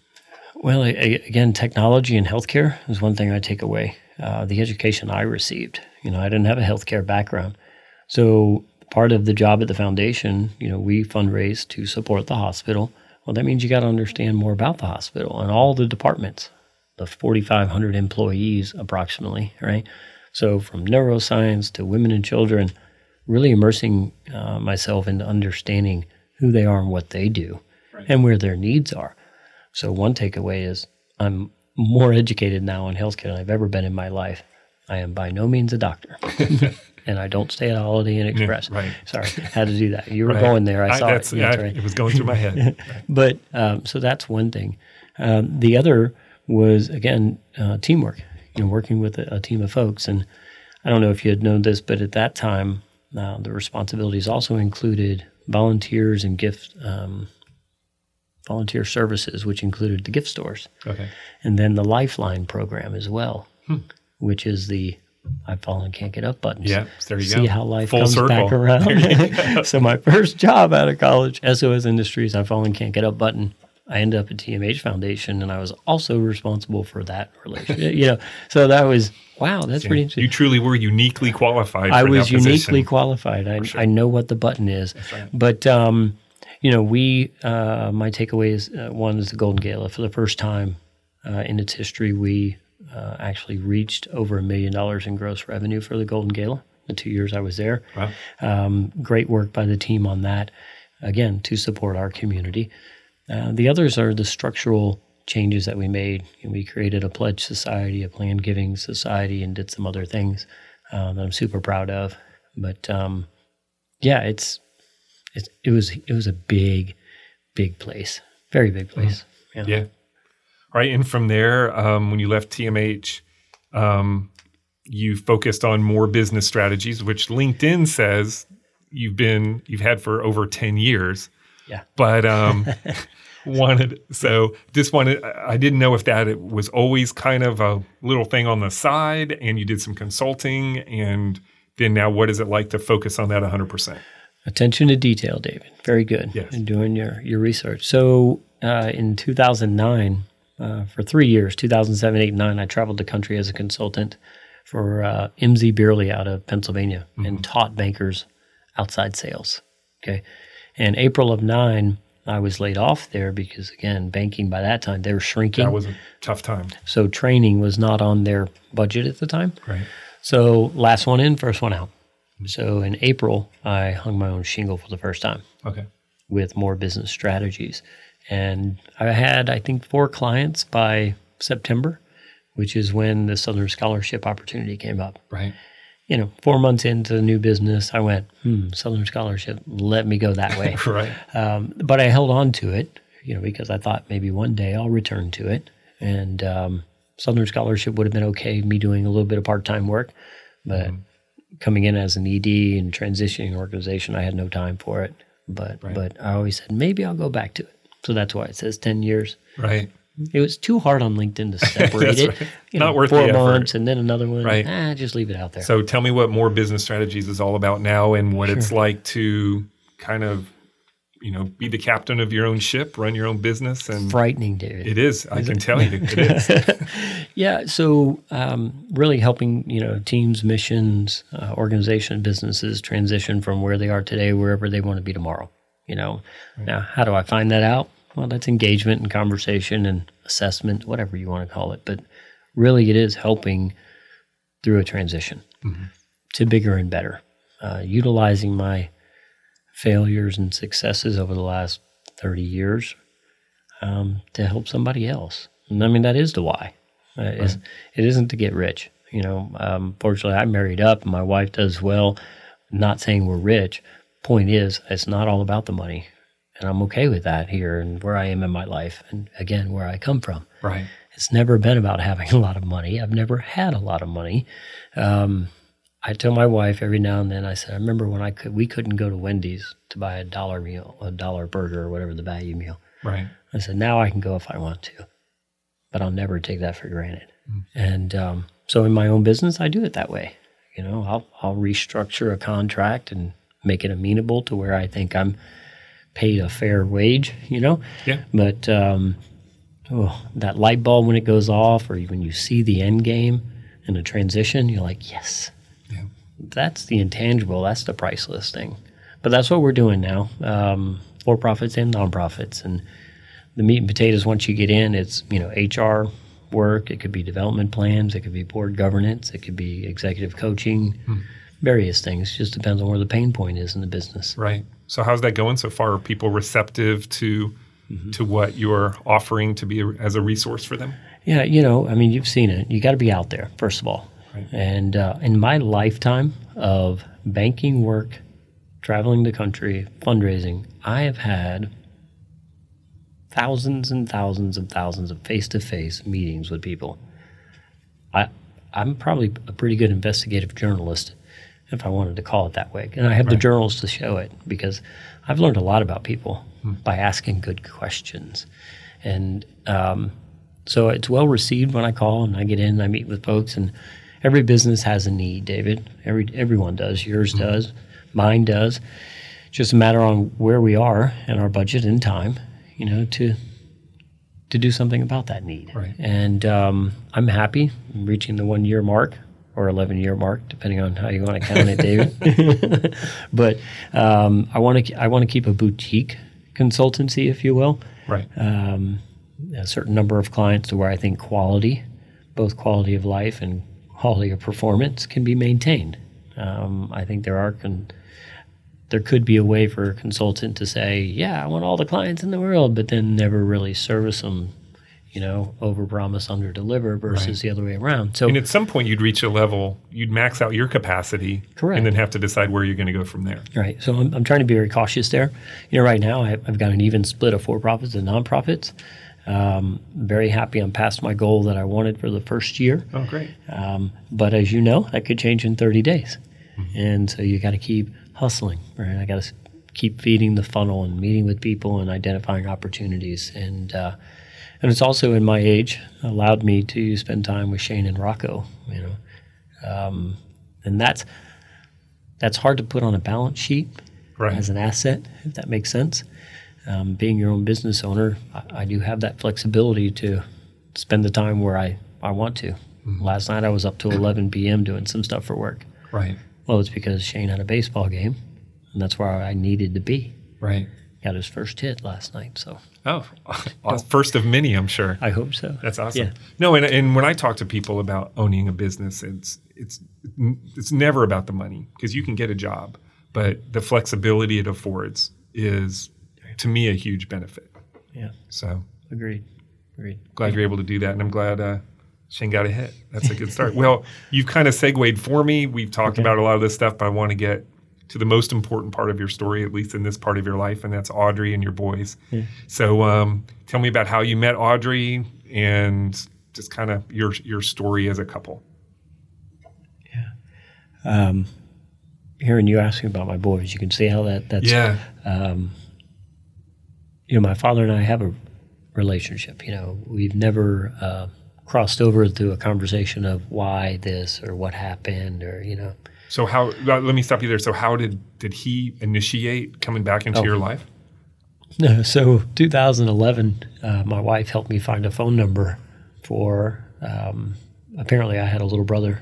Well, a- again, technology and healthcare is one thing I take away. Uh, the education I received, you know, I didn't have a healthcare background. So part of the job at the foundation, you know, we fundraise to support the hospital. Well, that means you got to understand more about the hospital and all the departments, the 4,500 employees approximately, right? So from neuroscience to women and children, really immersing uh, myself into understanding who they are and what they do and where their needs are. So one takeaway is I'm more educated now on healthcare than I've ever been in my life. I am by no means a doctor. and I don't stay at Holiday Inn Express. right. Sorry, had to do that. You were Right. going there. I saw that's, it. That's yeah, right. It was going through my head. But um, so that's one thing. Um, the other was again uh, teamwork. You know, working with a, a team of folks. And I don't know if you had known this, but at that time, uh, the responsibilities also included volunteers and gift um, volunteer services, which included the gift stores, Okay. and then the Lifeline program as well, Hmm. which is the I've fallen can't get up buttons. Yeah. There you See go. See how life Full comes circle. back around. so my first job out of college, SOS Industries, I've fallen can't get up button. I ended up at TMH Foundation, and I was also responsible for that relationship. you know, so that was wow, that's pretty interesting. You truly were uniquely qualified. I was uniquely qualified. I, I know what the button is. But, um, you know, we, uh, my takeaway is uh, one is the Golden Gala. For the first time uh, in its history, we uh, actually reached over a million dollars in gross revenue for the Golden Gala. The two years I was there. Wow. Um, great work by the team on that. again, to support our community. Uh, the others are the structural changes that we made. You know, we created a pledge society, a planned giving society, and did some other things uh, that I'm super proud of. But um, yeah, it's, it's it was it was a big, big place, very big place. Mm-hmm. Yeah. yeah. Right, and from there, um, when you left TMH, um, you focused on more business strategies, which LinkedIn says you've been you've had for over ten years. Yeah, but um, wanted so just wanted I didn't know if that it was always kind of a little thing on the side, and you did some consulting, and then now what is it like to focus on that hundred percent? Attention to detail, David. Very good. Yes. In doing your your research. So uh, in 2009, uh, for three years, 2007, 8, 9, I traveled the country as a consultant for uh, MZ Bierly out of Pennsylvania mm-hmm. and taught bankers outside sales. Okay. And April of 9, I was laid off there because, again, banking by that time, they were shrinking. That was a tough time. So training was not on their budget at the time. Right. So last one in, first one out. So in April, I hung my own shingle for the first time. Okay. With more business strategies. And I had, I think, four clients by September, which is when the Southern Scholarship opportunity came up. Right. You know, four months into the new business, I went, hmm, Southern Scholarship, let me go that way. right. Um, but I held on to it, you know, because I thought maybe one day I'll return to it. And um, Southern Scholarship would have been okay, me doing a little bit of part time work. But mm-hmm. coming in as an ED and transitioning organization, I had no time for it. But right. but I always said maybe I'll go back to it. So that's why it says 10 years. Right. It was too hard on LinkedIn to separate it. Right. You Not know, worth four months and then another one. Right. Ah, just leave it out there. So tell me what more business strategies is all about now and what sure. it's like to kind of you know, be the captain of your own ship, run your own business, and frightening, David. It is. I can it? tell you, it is. yeah. So, um, really helping you know teams, missions, uh, organization, businesses transition from where they are today, wherever they want to be tomorrow. You know, right. now how do I find that out? Well, that's engagement and conversation and assessment, whatever you want to call it. But really, it is helping through a transition mm-hmm. to bigger and better, uh, utilizing my failures and successes over the last 30 years um, to help somebody else. And I mean, that is the why. Uh, right. It isn't to get rich. You know, um, fortunately, I married up. My wife does well. Not saying we're rich. Point is, it's not all about the money and I'm okay with that here and where I am in my life, and again where I come from. Right. It's never been about having a lot of money. I've never had a lot of money. Um, I tell my wife every now and then. I said, I remember when I could, we couldn't go to Wendy's to buy a dollar meal, a dollar burger, or whatever the value meal. Right. I said, now I can go if I want to, but I'll never take that for granted. Mm. And um, so in my own business, I do it that way. You know, I'll I'll restructure a contract and make it amenable to where I think I'm paid a fair wage, you know? Yeah. But um, oh, that light bulb when it goes off, or when you see the end game and the transition, you're like, yes. Yeah. That's the intangible. That's the priceless thing. But that's what we're doing now, um, for profits and nonprofits. And the meat and potatoes, once you get in, it's, you know, HR work. It could be development plans. It could be board governance. It could be executive coaching. Hmm various things. Just depends on where the pain point is in the business. Right. So how's that going so far? Are people receptive to mm-hmm. to what you're offering to be a, as a resource for them? Yeah, you know, I mean, you've seen it. You got to be out there first of all. Right. And uh, in my lifetime of banking work, traveling the country, fundraising, I have had thousands and thousands and thousands of face-to-face meetings with people. I I'm probably a pretty good investigative journalist if I wanted to call it that way. And I have right. the journals to show it because I've learned a lot about people hmm. by asking good questions. And um, so it's well received when I call and I get in and I meet with folks. And every business has a need, David. Every everyone does. Yours hmm. does. Mine does. Just a matter on where we are and our budget and time, you know, to to do something about that need. Right. And um, I'm happy I'm reaching the one year mark or 11 year mark, depending on how you want to count it, David. but um, I want to I want to keep a boutique consultancy, if you will. Right. Um, a certain number of clients to where I think quality, both quality of life and quality of performance, can be maintained. Um, I think there are con- there could be a way for a consultant to say, "Yeah, I want all the clients in the world," but then never really service them. You know, over promise, under deliver versus Right. the other way around. So And at some point, you'd reach a level, you'd max out your capacity, Correct. and then have to decide where you're going to go from there. Right. So I'm, I'm trying to be very cautious there. You know, right now I, I've got an even split of for profits and nonprofits. Um, very happy I'm past my goal that I wanted for the first year. Oh, great. Um, but as you know, that could change in 30 days. And so you got to keep hustling, right? I got to keep feeding the funnel and meeting with people and identifying opportunities. And, uh, and it's also in my age allowed me to spend time with Shane and Rocco, you know. Um, and that's, that's hard to put on a balance sheet Right. as an asset, if that makes sense. Um, being your own business owner, I, I do have that flexibility to spend the time where I, I want to. Last night I was up till 11 p.m. doing some stuff for work. Right. Well, it's because Shane had a baseball game, and that's where I needed to be. Right. Got his first hit last night, so Oh, first of many, I'm sure. I hope so. That's awesome. Yeah. No, and, and when I talk to people about owning a business, it's it's it's never about the money because you can get a job, but the flexibility it affords is, to me, a huge benefit. Yeah, So agreed. Agreed. glad you're able to do that, and I'm glad uh, Shane got a hit. That's a good start. well, you've kind of segued for me. We've talked Okay. about a lot of this stuff, but I want to get to the most important part of your story, at least in this part of your life, and that's Audrey and your boys. So, um, tell me about how you met Audrey and just kind of your your story as a couple. Yeah. Um, hearing you asking about my boys, you can see how that that's Yeah, um, you know, my father and I have a relationship. You know, we've never uh, crossed over to a conversation of why this or what happened or you know. So how? Let me stop you there. So how did did he initiate coming back into Oh. your life? No, so 2011, uh, my wife helped me find a phone number for. Um, apparently, I had a little brother.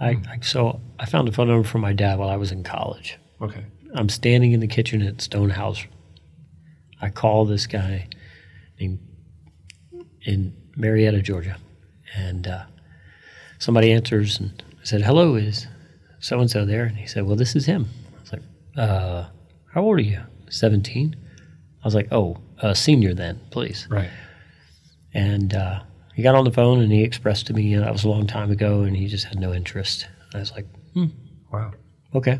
I, I so I found a phone number for my dad while I was in college. Okay. I'm standing in the kitchen at Stonehouse. I call this guy named in Marietta, Georgia, and uh, somebody answers, and I said, "Hello, is so and so there?" And he said, "Well, this is him." I was like, uh, "How old are you?" Seventeen. I was like, "Oh, uh, senior then, please." Right. And uh, he got on the phone and he expressed to me, you know, that was a long time ago, and he just had no interest. I was like, Wow. Okay.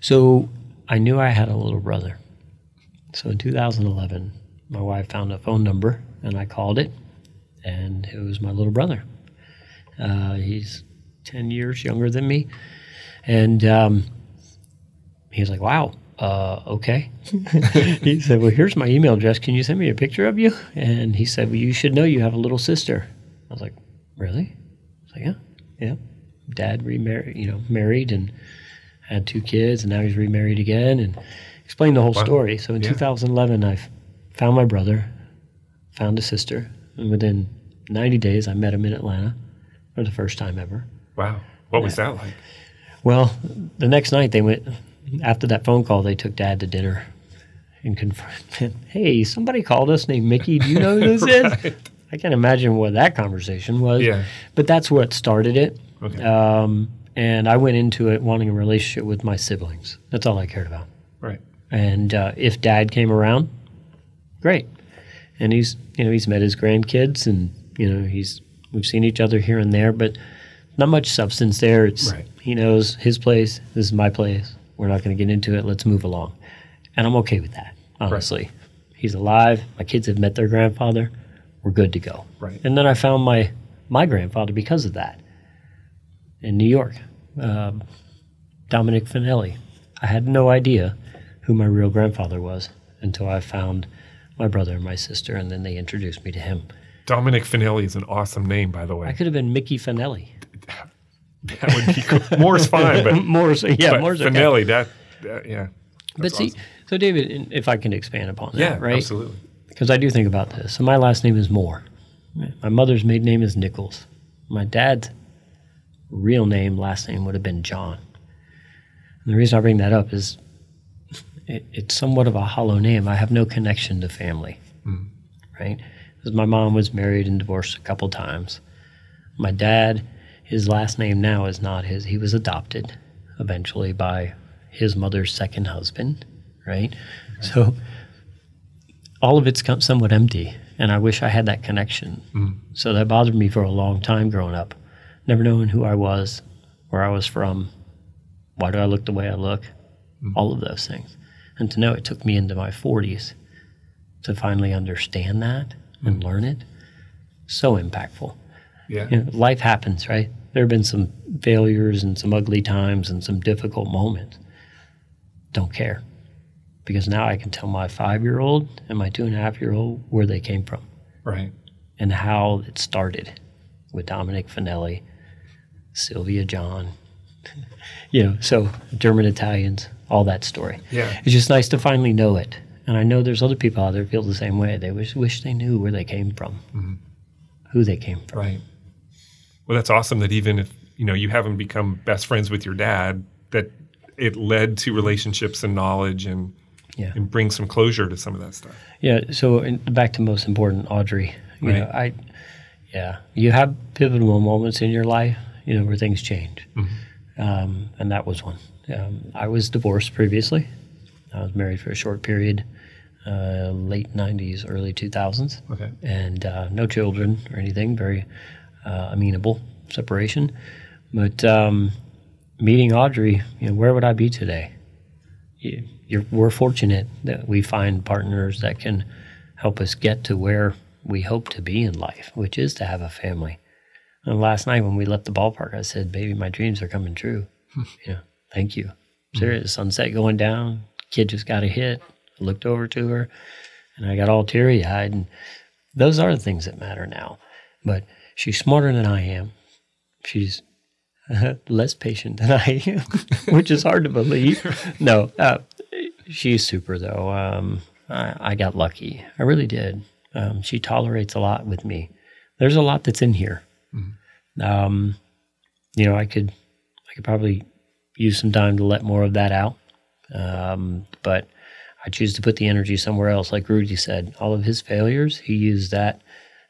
So I knew I had a little brother. So in 2011, my wife found a phone number and I called it, and it was my little brother. Uh, he's 10 years younger than me. And um, he was like, wow, uh, okay. he said, well, here's my email address. Can you send me a picture of you? And he said, well, you should know you have a little sister. I was like, really? I was like, yeah, yeah. Dad remarried, you know, married and had two kids, and now he's remarried again, and explained the whole Wow. story. So in Yeah. 2011, I found my brother, found a sister, and within 90 days, I met him in Atlanta for the first time ever. Wow. What was that like? Well, the next night they went. After that phone call, they took Dad to dinner and confirmed. Hey, somebody called us named Mickey. Do you know who this is? I can't imagine what that conversation was. Yeah. But that's what started it. Okay. Um, and I went into it wanting a relationship with my siblings. That's all I cared about. right. And uh, if Dad came around, great. And he's, you know, he's met his grandkids, and you know, he's we've seen each other here and there, but not much substance there. It's Right. he knows his place. This is my place. We're not going to get into it. Let's move along. And I'm okay with that. Honestly, he's alive. My kids have met their grandfather. We're good to go. Right. And then I found my my grandfather because of that in New York, um, Dominic Finelli. I had no idea who my real grandfather was until I found my brother and my sister, and then they introduced me to him. Dominic Finelli is an awesome name, by the way. I could have been Mickey Finelli. that would be cool. Moore's fine, but, Moore's, yeah, but Moore's okay. Finelli, that, that yeah. But see, awesome. so David, if I can expand upon that, yeah, right? absolutely. Because I do think about this. So my last name is Moore. My mother's maiden name is Nichols. My dad's real name, last name would have been John. And the reason I bring that up is it, it's somewhat of a hollow name. I have no connection to family, hmm. right? Because my mom was married and divorced a couple times. My dad, his last name now is not his. He was adopted eventually by his mother's second husband, right? So all of it's come somewhat empty, and I wish I had that connection. Mm. So that bothered me for a long time growing up, never knowing who I was, where I was from, why do I look the way I look, mm. all of those things, and to know it took me into my 40s to finally understand that and mm. learn it. So impactful Yeah. you know, life happens, right? There have been some failures and some ugly times and some difficult moments. Don't care. Because now I can tell my five year old and my two and a half year old where they came from Right. and how it started with Dominic Finelli, Sylvia John, you know, so German Italians, all that story. Yeah. It's just nice to finally know it. And I know there's other people out there feel the same way. They wish, wish they knew where they came from, mm-hmm. who they came from. Right. Well, that's awesome that even if, you know, you haven't become best friends with your dad, that it led to relationships and knowledge and Yeah. and bring some closure to some of that stuff. Yeah. So back to most important, Audrey. You know, Right. I, yeah, you have pivotal moments in your life, you know, where things change, um, and that was one. Um, I was divorced previously. I was married for a short period, uh, late '90s, early 2000s, Okay. and uh, no children or anything. Very uh, amenable separation, but um, meeting Audrey, you know, where would I be today? you, you're, we're fortunate that we find partners that can help us get to where we hope to be in life, which is to have a family. And last night when we left the ballpark, I said, "Baby, my dreams are coming true." you know, thank you. Serious sunset going down. Kid just got a hit. I looked over to her, and I got all teary eyed. And those are the things that matter now. But she's smarter than I am. She's less patient than I am, which is hard to believe. No, uh, she's super though. Um, I, I got lucky. I really did. Um, she tolerates a lot with me. There's a lot that's in here. Um, you know, I could, I could probably use some time to let more of that out. Um, but I choose to put the energy somewhere else. Like Rudy said, all of his failures, he used that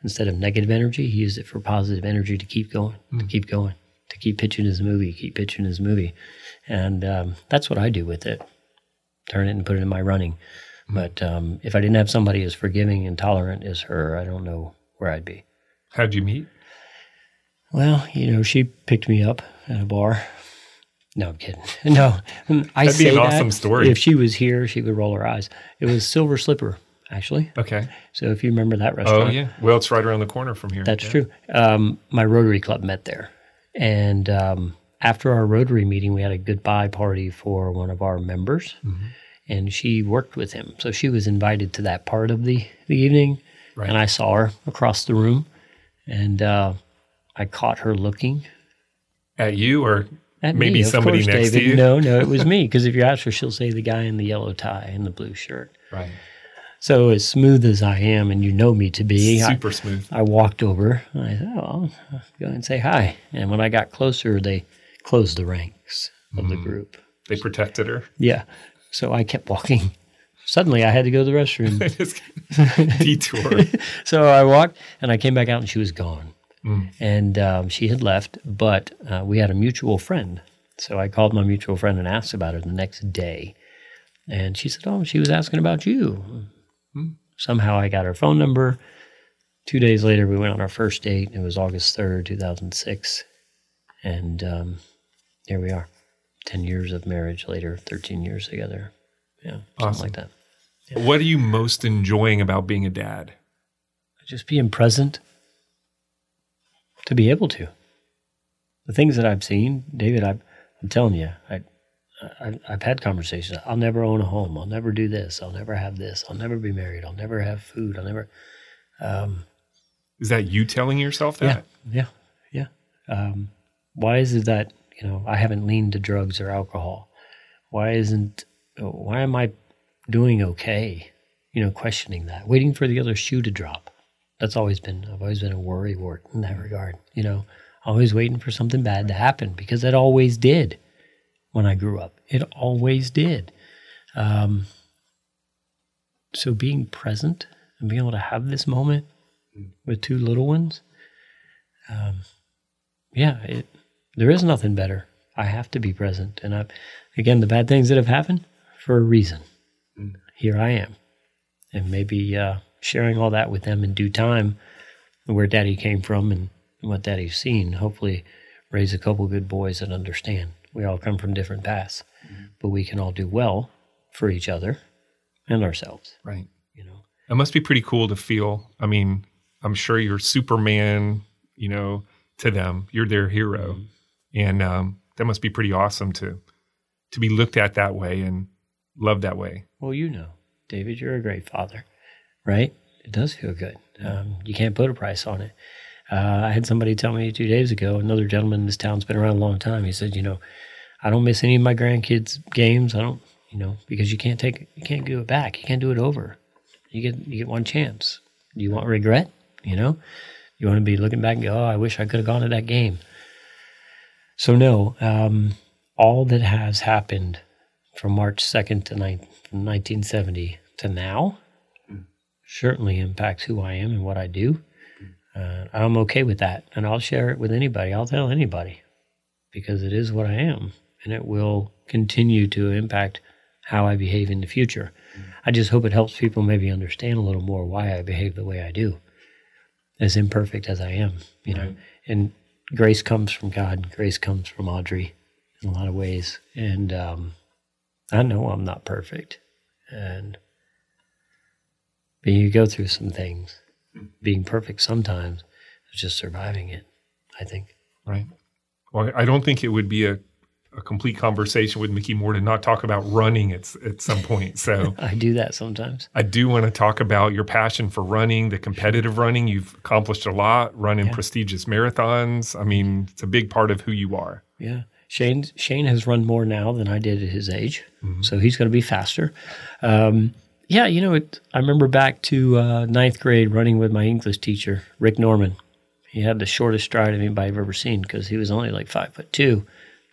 instead of negative energy, he used it for positive energy to keep going, to keep going, to keep pitching his movie, keep pitching his movie. And um, that's what I do with it turn it and put it in my running. But um, if I didn't have somebody as forgiving and tolerant as her, I don't know where I'd be. How'd you meet? Well, you know, she picked me up at a bar. No, I'm kidding. No, I That'd be say an that. awesome story. If she was here, she would roll her eyes. It was Silver Slipper, actually. Okay. So if you remember that restaurant. Oh yeah. Well, it's right around the corner from here. That's Yeah. true. Um, my Rotary Club met there. And um, after our Rotary meeting, we had a goodbye party for one of our members. Mm-hmm. And she worked with him. So she was invited to that part of the, the evening. Right. And I saw her across the room. And uh, I caught her looking At you or at maybe me. Somebody course, next David. to you? No, no, it was me. Because if you ask her, she'll say the guy in the yellow tie and the blue shirt. Right. So as smooth as I am, and you know me to be, I, Super smooth. I walked over and I said, Oh, I'll go and say hi. And when I got closer, they closed the ranks of Mm. the group. They protected her. Yeah. So I kept walking. Suddenly I had to go to the restroom. Detour. so I walked and I came back out and she was gone. Mm. And um, she had left, but uh, we had a mutual friend. So I called my mutual friend and asked about her the next day. And she said, Oh, she was asking about you. Somehow I got her phone number. Two days later, we went on our first date. It was August 3rd, 2006. And um, here we are. 10 years of marriage later, 13 years together. Yeah, something Awesome. like that. What are you most enjoying about being a dad? just being present to be able to the things that i've seen david i i'm telling you I, I i've had conversations. I'll never own a home. I'll never do this. I'll never have this. I'll never be married. I'll never have food. I'll never um, Is that you telling yourself that? yeah. Yeah. Yeah. Um, why is it that you know i haven't leaned to drugs or alcohol? Why isn't why am i doing okay you know questioning that? Waiting for the other shoe to drop. That's always been i've always been a worry wart in that regard you know? Always waiting for something bad to happen because it always did when i grew up it always did um, so being present and being able to have this moment with two little ones um, yeah it, there is nothing better i have to be present and i again, the bad things that have happened for a reason. Here I am. And maybe uh, sharing all that with them in due time, where daddy came from and what daddy's seen, hopefully raise a couple good boys that understand. We all come from different paths, but we can all do well for each other and ourselves, Right. you know. It must be pretty cool to feel. I mean, I'm sure you're Superman, you know, to them. You're their hero. And um, that must be pretty awesome to to be looked at that way and loved that way. Well, you know, David, you're a great father, right? It does feel good. Um, you can't put a price on it. Uh, I had somebody tell me two days ago, another gentleman in this town's been around a long time. He said, you know, I don't miss any of my grandkids' games. I don't, you know, because you can't take, you can't do it back. You can't do it over. You get, you get one chance. Do you want regret? You know, you want to be looking back and go, oh, I wish I could have gone to that game. So no, um, all that has happened from March 2nd to nine, 1970 to now certainly impacts who I am and what I do. Uh, I'm okay with that. And I'll share it with anybody. I'll tell anybody because it is what I am and it will continue to impact how I behave in the future. I just hope it helps people maybe understand a little more why I behave the way I do, as imperfect as I am, you know. Right. And grace comes from God, grace comes from Audrey in a lot of ways. And um, I know I'm not perfect. And but you go through some things. Being perfect sometimes is just surviving it, I think. Right. Well, I don't think it would be a, a complete conversation with Mickey Moore to not talk about running at, at some point. So I do that sometimes. I do want to talk about your passion for running, the competitive running. You've accomplished a lot, running Yeah. prestigious marathons. I mean, it's a big part of who you are. Yeah. Shane Shane has run more now than I did at his age, so he's going to be faster. Um, yeah, you know, it, I remember back to uh, ninth grade running with my English teacher, Rick Norman. He had the shortest stride anybody I've ever seen because he was only like five foot two.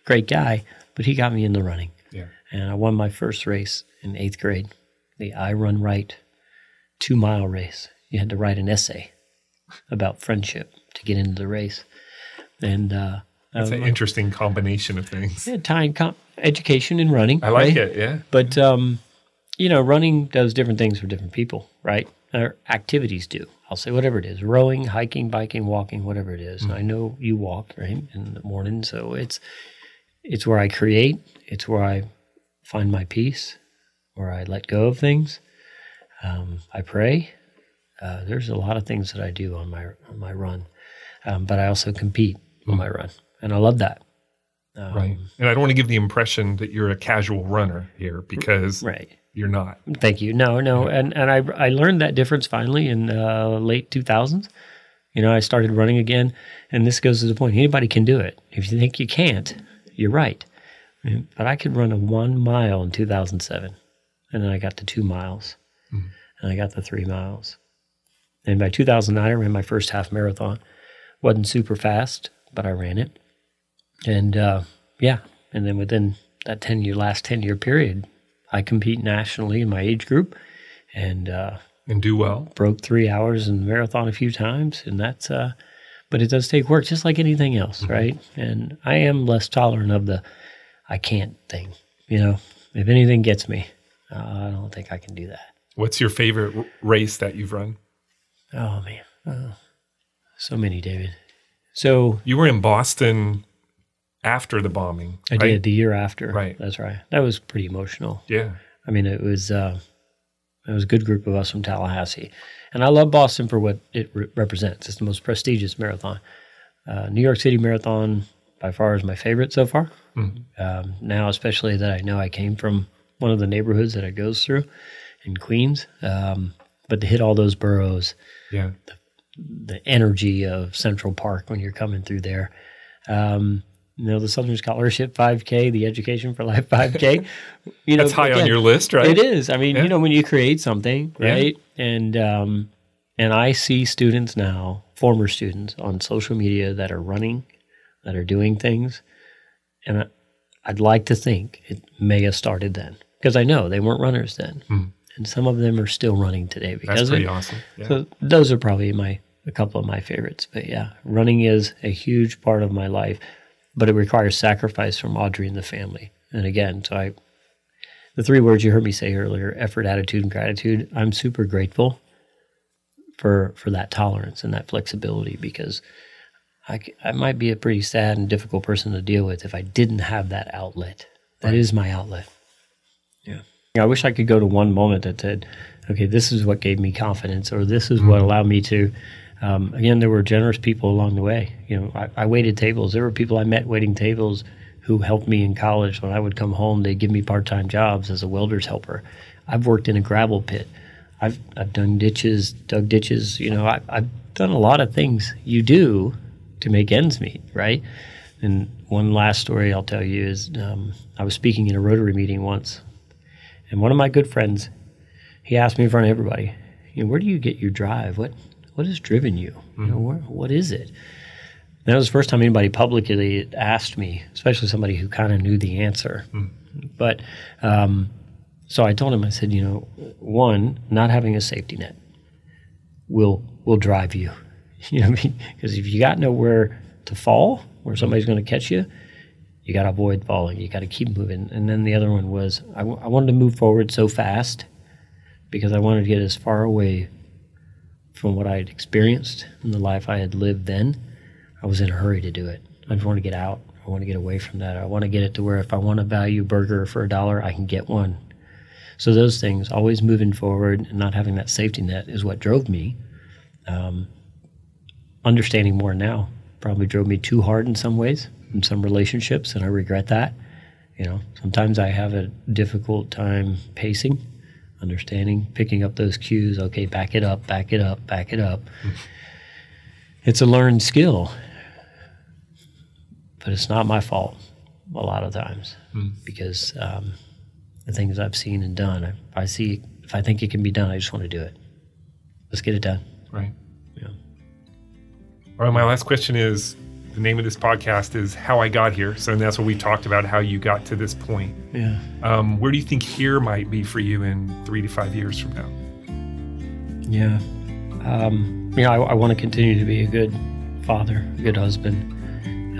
Great guy, but he got me into running. Yeah. and I won my first race in eighth grade, the I Run Right two mile race. You had to write an essay about friendship to get into the race, and uh, I an interesting combination of things. yeah, tying com- education and running. I like right? it. Yeah. But um, you know, running does different things for different people, right? Or activities do. I'll say whatever it is: rowing, hiking, biking, walking, whatever it is. I know you walk right in the morning, so it's it's where I create. It's where I find my peace, where I let go of things. Um, I pray. Uh, there's a lot of things that I do on my on my run, um, but I also compete on my run, and I love that. Um, Right. And I don't want to give the impression that you're a casual runner here because Right. You're not. Thank you. No, no, and and I I learned that difference finally in uh, late two thousands. You know, I started running again, and this goes to the point: anybody can do it. If you think you can't, you're right. But I could run a one mile in two thousand seven, and then I got to two miles, and I got to three miles, and by two thousand nine, I ran my first half marathon. wasn't super fast, but I ran it, and uh, yeah, and then within that ten year last ten year period, I compete nationally in my age group, and uh, And do well. broke three hours in the marathon a few times, and that's. Uh, but it does take work, just like anything else, right? And I am less tolerant of the "I can't" thing. You know, if anything gets me, uh, I don't think I can do that. What's your favorite r- race that you've run? Oh man, oh, so many, David. So You were in Boston after the bombing. I right? did the year after. Right. That's right. That was pretty emotional. Yeah. I mean, it was uh, it was a good group of us from Tallahassee, and I love Boston for what it re- represents. It's the most prestigious marathon. Uh, New York City Marathon by far is my favorite so far. Um, now, especially that I know I came from one of the neighborhoods that it goes through in Queens, um, but to hit all those boroughs, Yeah. the energy of Central Park when you're coming through there. Um, you know, the Southern Scholarship 5K, the Education for Life 5K. You know, That's high on your list, right? It is. I mean, Yeah. you know, when you create something, Yeah. right? And um, and I see students now, former students, on social media that are running, that are doing things, and I, I'd like to think it may have started then because I know they weren't runners then, and some of them are still running today because. That's pretty it. awesome. Yeah. So those are probably my a couple of my favorites. But yeah, running is a huge part of my life, but it requires sacrifice from Audrey and the family. And again, so I, the three words you heard me say earlier effort, attitude, and gratitude I'm super grateful for, for that tolerance and that flexibility because I, I might be a pretty sad and difficult person to deal with if I didn't have that outlet. That right. is my outlet. Yeah. I wish I could go to one moment that said, okay, this is what gave me confidence, or this is mm-hmm. what allowed me to. Um, again, there were generous people along the way. You know, I, I, waited tables. There were people I met waiting tables who helped me in college. When I would come home, they'd give me part-time jobs as a welder's helper. I've worked in a gravel pit. I've I've done ditches, dug ditches. You know, I, I've done a lot of things you do to make ends meet, right? And one last story I'll tell you is um, I was speaking in a Rotary meeting once, and one of my good friends, he asked me in front of everybody, you know, where do you get your drive? What what has driven you? Mm-hmm. You know, mm-hmm. where, what is it? And that was the first time anybody publicly asked me, especially somebody who kind of knew the answer. Mm. But um, so I told him, I said, you know, one, not having a safety net will will drive you. You know, because I mean? if you got nowhere to fall, where somebody's going to catch you, you got to avoid falling. You got to keep moving. And then the other one was I, w- I wanted to move forward so fast because I wanted to get as far away from what I had experienced in the life I had lived then. I was in a hurry to do it. I just want to get out. I want to get away from that. I want to get it to where if I want a value burger for a dollar, I can get one. So those things, always moving forward and not having that safety net, is what drove me. Um, understanding more now probably drove me too hard in some ways in some relationships, and I regret that. You know, sometimes I have a difficult time pacing, understanding, picking up those cues. Okay, back it up, back it up, back it up. Mm. It's a learned skill, but it's not my fault a lot of times mm. because um, the things I've seen and done, if I see, if I think it can be done, I just want to do it. Let's get it done. Right. Yeah. All right. My last question is the name of this podcast is How I Got Here. So that's what we talked about, how you got to this point. Yeah. Um, where do you think here might be for you in three to five years from now? Yeah. Um, you know, I, I want to continue to be a good father, a good husband.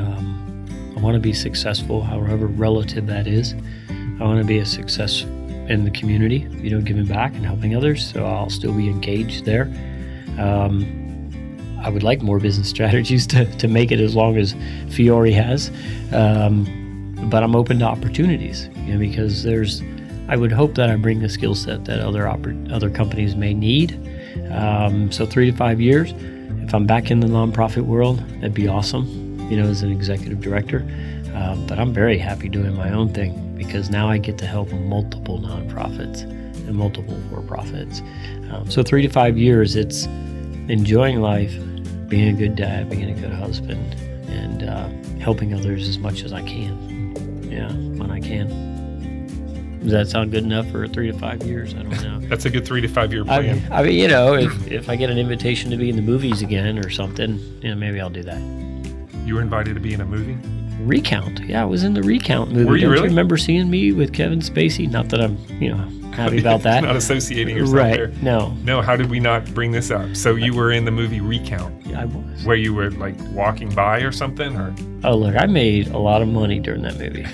Um, I want to be successful, however relative that is. I want to be a success in the community, you know, giving back and helping others. So I'll still be engaged there. Um, I would like more business strategies to, to make it as long as Fiore has. Um, but I'm open to opportunities, you know, because there's, I would hope that I bring the skill set that other oper- other companies may need. Um, so three to five years, if I'm back in the nonprofit world, that'd be awesome, you know, as an executive director. Uh, but I'm very happy doing my own thing because now I get to help multiple nonprofits and multiple for-profits. Um, so three to five years, it's enjoying life, being a good dad, being a good husband, and uh, helping others as much as I can. Yeah, when I can. Does that sound good enough for three to five years? I don't know. That's a good three to five year plan. I, I mean, you know, if, if I get an invitation to be in the movies again or something, you know, maybe I'll do that. You were invited to be in a movie? Recount. Yeah, I was in the Recount movie. Were you Don't really? you remember seeing me with Kevin Spacey? Not that I'm, you know, happy about that. not associating yourself right. there. No. No, how did we not bring this up? So you were in the movie Recount. Yeah, I was. Where you were like walking by or something or Oh look, I made a lot of money during that movie.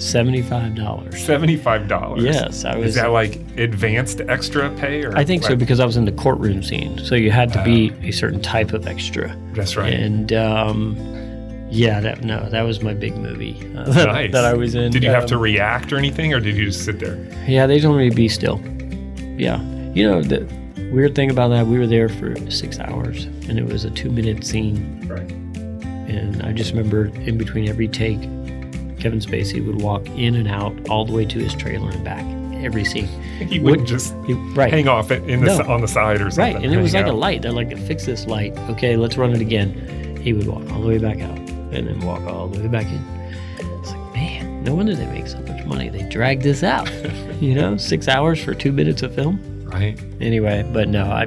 Seventy-five dollars. Seventy-five dollars. Yes, I was. Is that like advanced extra pay, or I think so because I was in the courtroom scene, so you had to be a certain type of extra. That's right. And um, yeah, that no, that was my big movie uh, that, Nice. that I was in. Did you have Um, to react or anything, or did you just sit there? Yeah, they told me to be still. Yeah, you know the weird thing about that, we were there for six hours, and it was a two-minute scene, Right. and I just remember in between every take, Kevin Spacey would walk in and out all the way to his trailer and back every scene. He wouldn't just He- right. hang off it in the No. on the side or something. Right, and it was hang like a light. They're like, fix this light. Okay, let's run it again. He would walk all the way back out and then walk all the way back in. It's like, man, no wonder they make so much money. They drag this out. you know, six hours for two minutes of film. Right. Anyway, but no, I,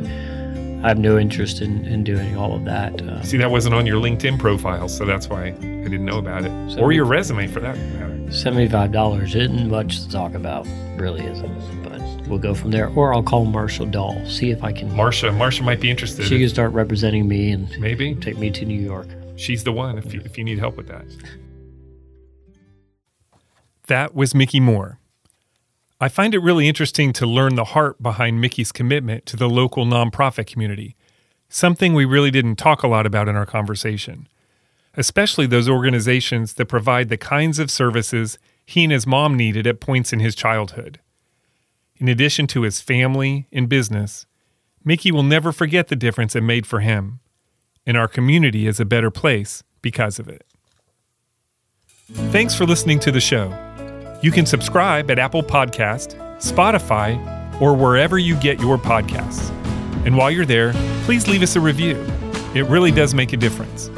I have no interest in, in doing all of that. Uh, See, that wasn't on your LinkedIn profile, so that's why I didn't know about it, or your resume for that matter. Seventy-five dollars isn't much to talk about, really isn't. But we'll go from there. Or I'll call Marsha Doll, see if I can. Marsha, Marsha might be interested. she can start representing me and Maybe take me to New York. She's the one if you, if you need help with that. That was Mickey Moore. I find it really interesting to learn the heart behind Mickey's commitment to the local nonprofit community, something we really didn't talk a lot about in our conversation, especially those organizations that provide the kinds of services he and his mom needed at points in his childhood. In addition to his family and business, Mickey will never forget the difference it made for him, and our community is a better place because of it. Thanks for listening to the show. You can subscribe at Apple Podcast, Spotify, or wherever you get your podcasts. And while you're there, please leave us a review. It really does make a difference.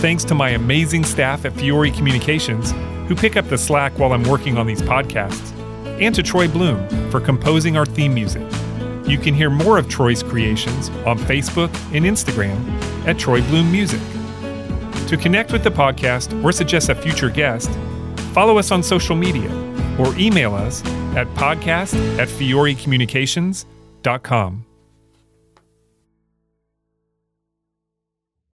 Thanks to my amazing staff at Fiore Communications, who pick up the slack while I'm working on these podcasts, and to Troy Bloom for composing our theme music. You can hear more of Troy's creations on Facebook and Instagram at Troy Bloom Music. To connect with the podcast or suggest a future guest, follow us on social media or email us at podcast at fiorecommunications.com.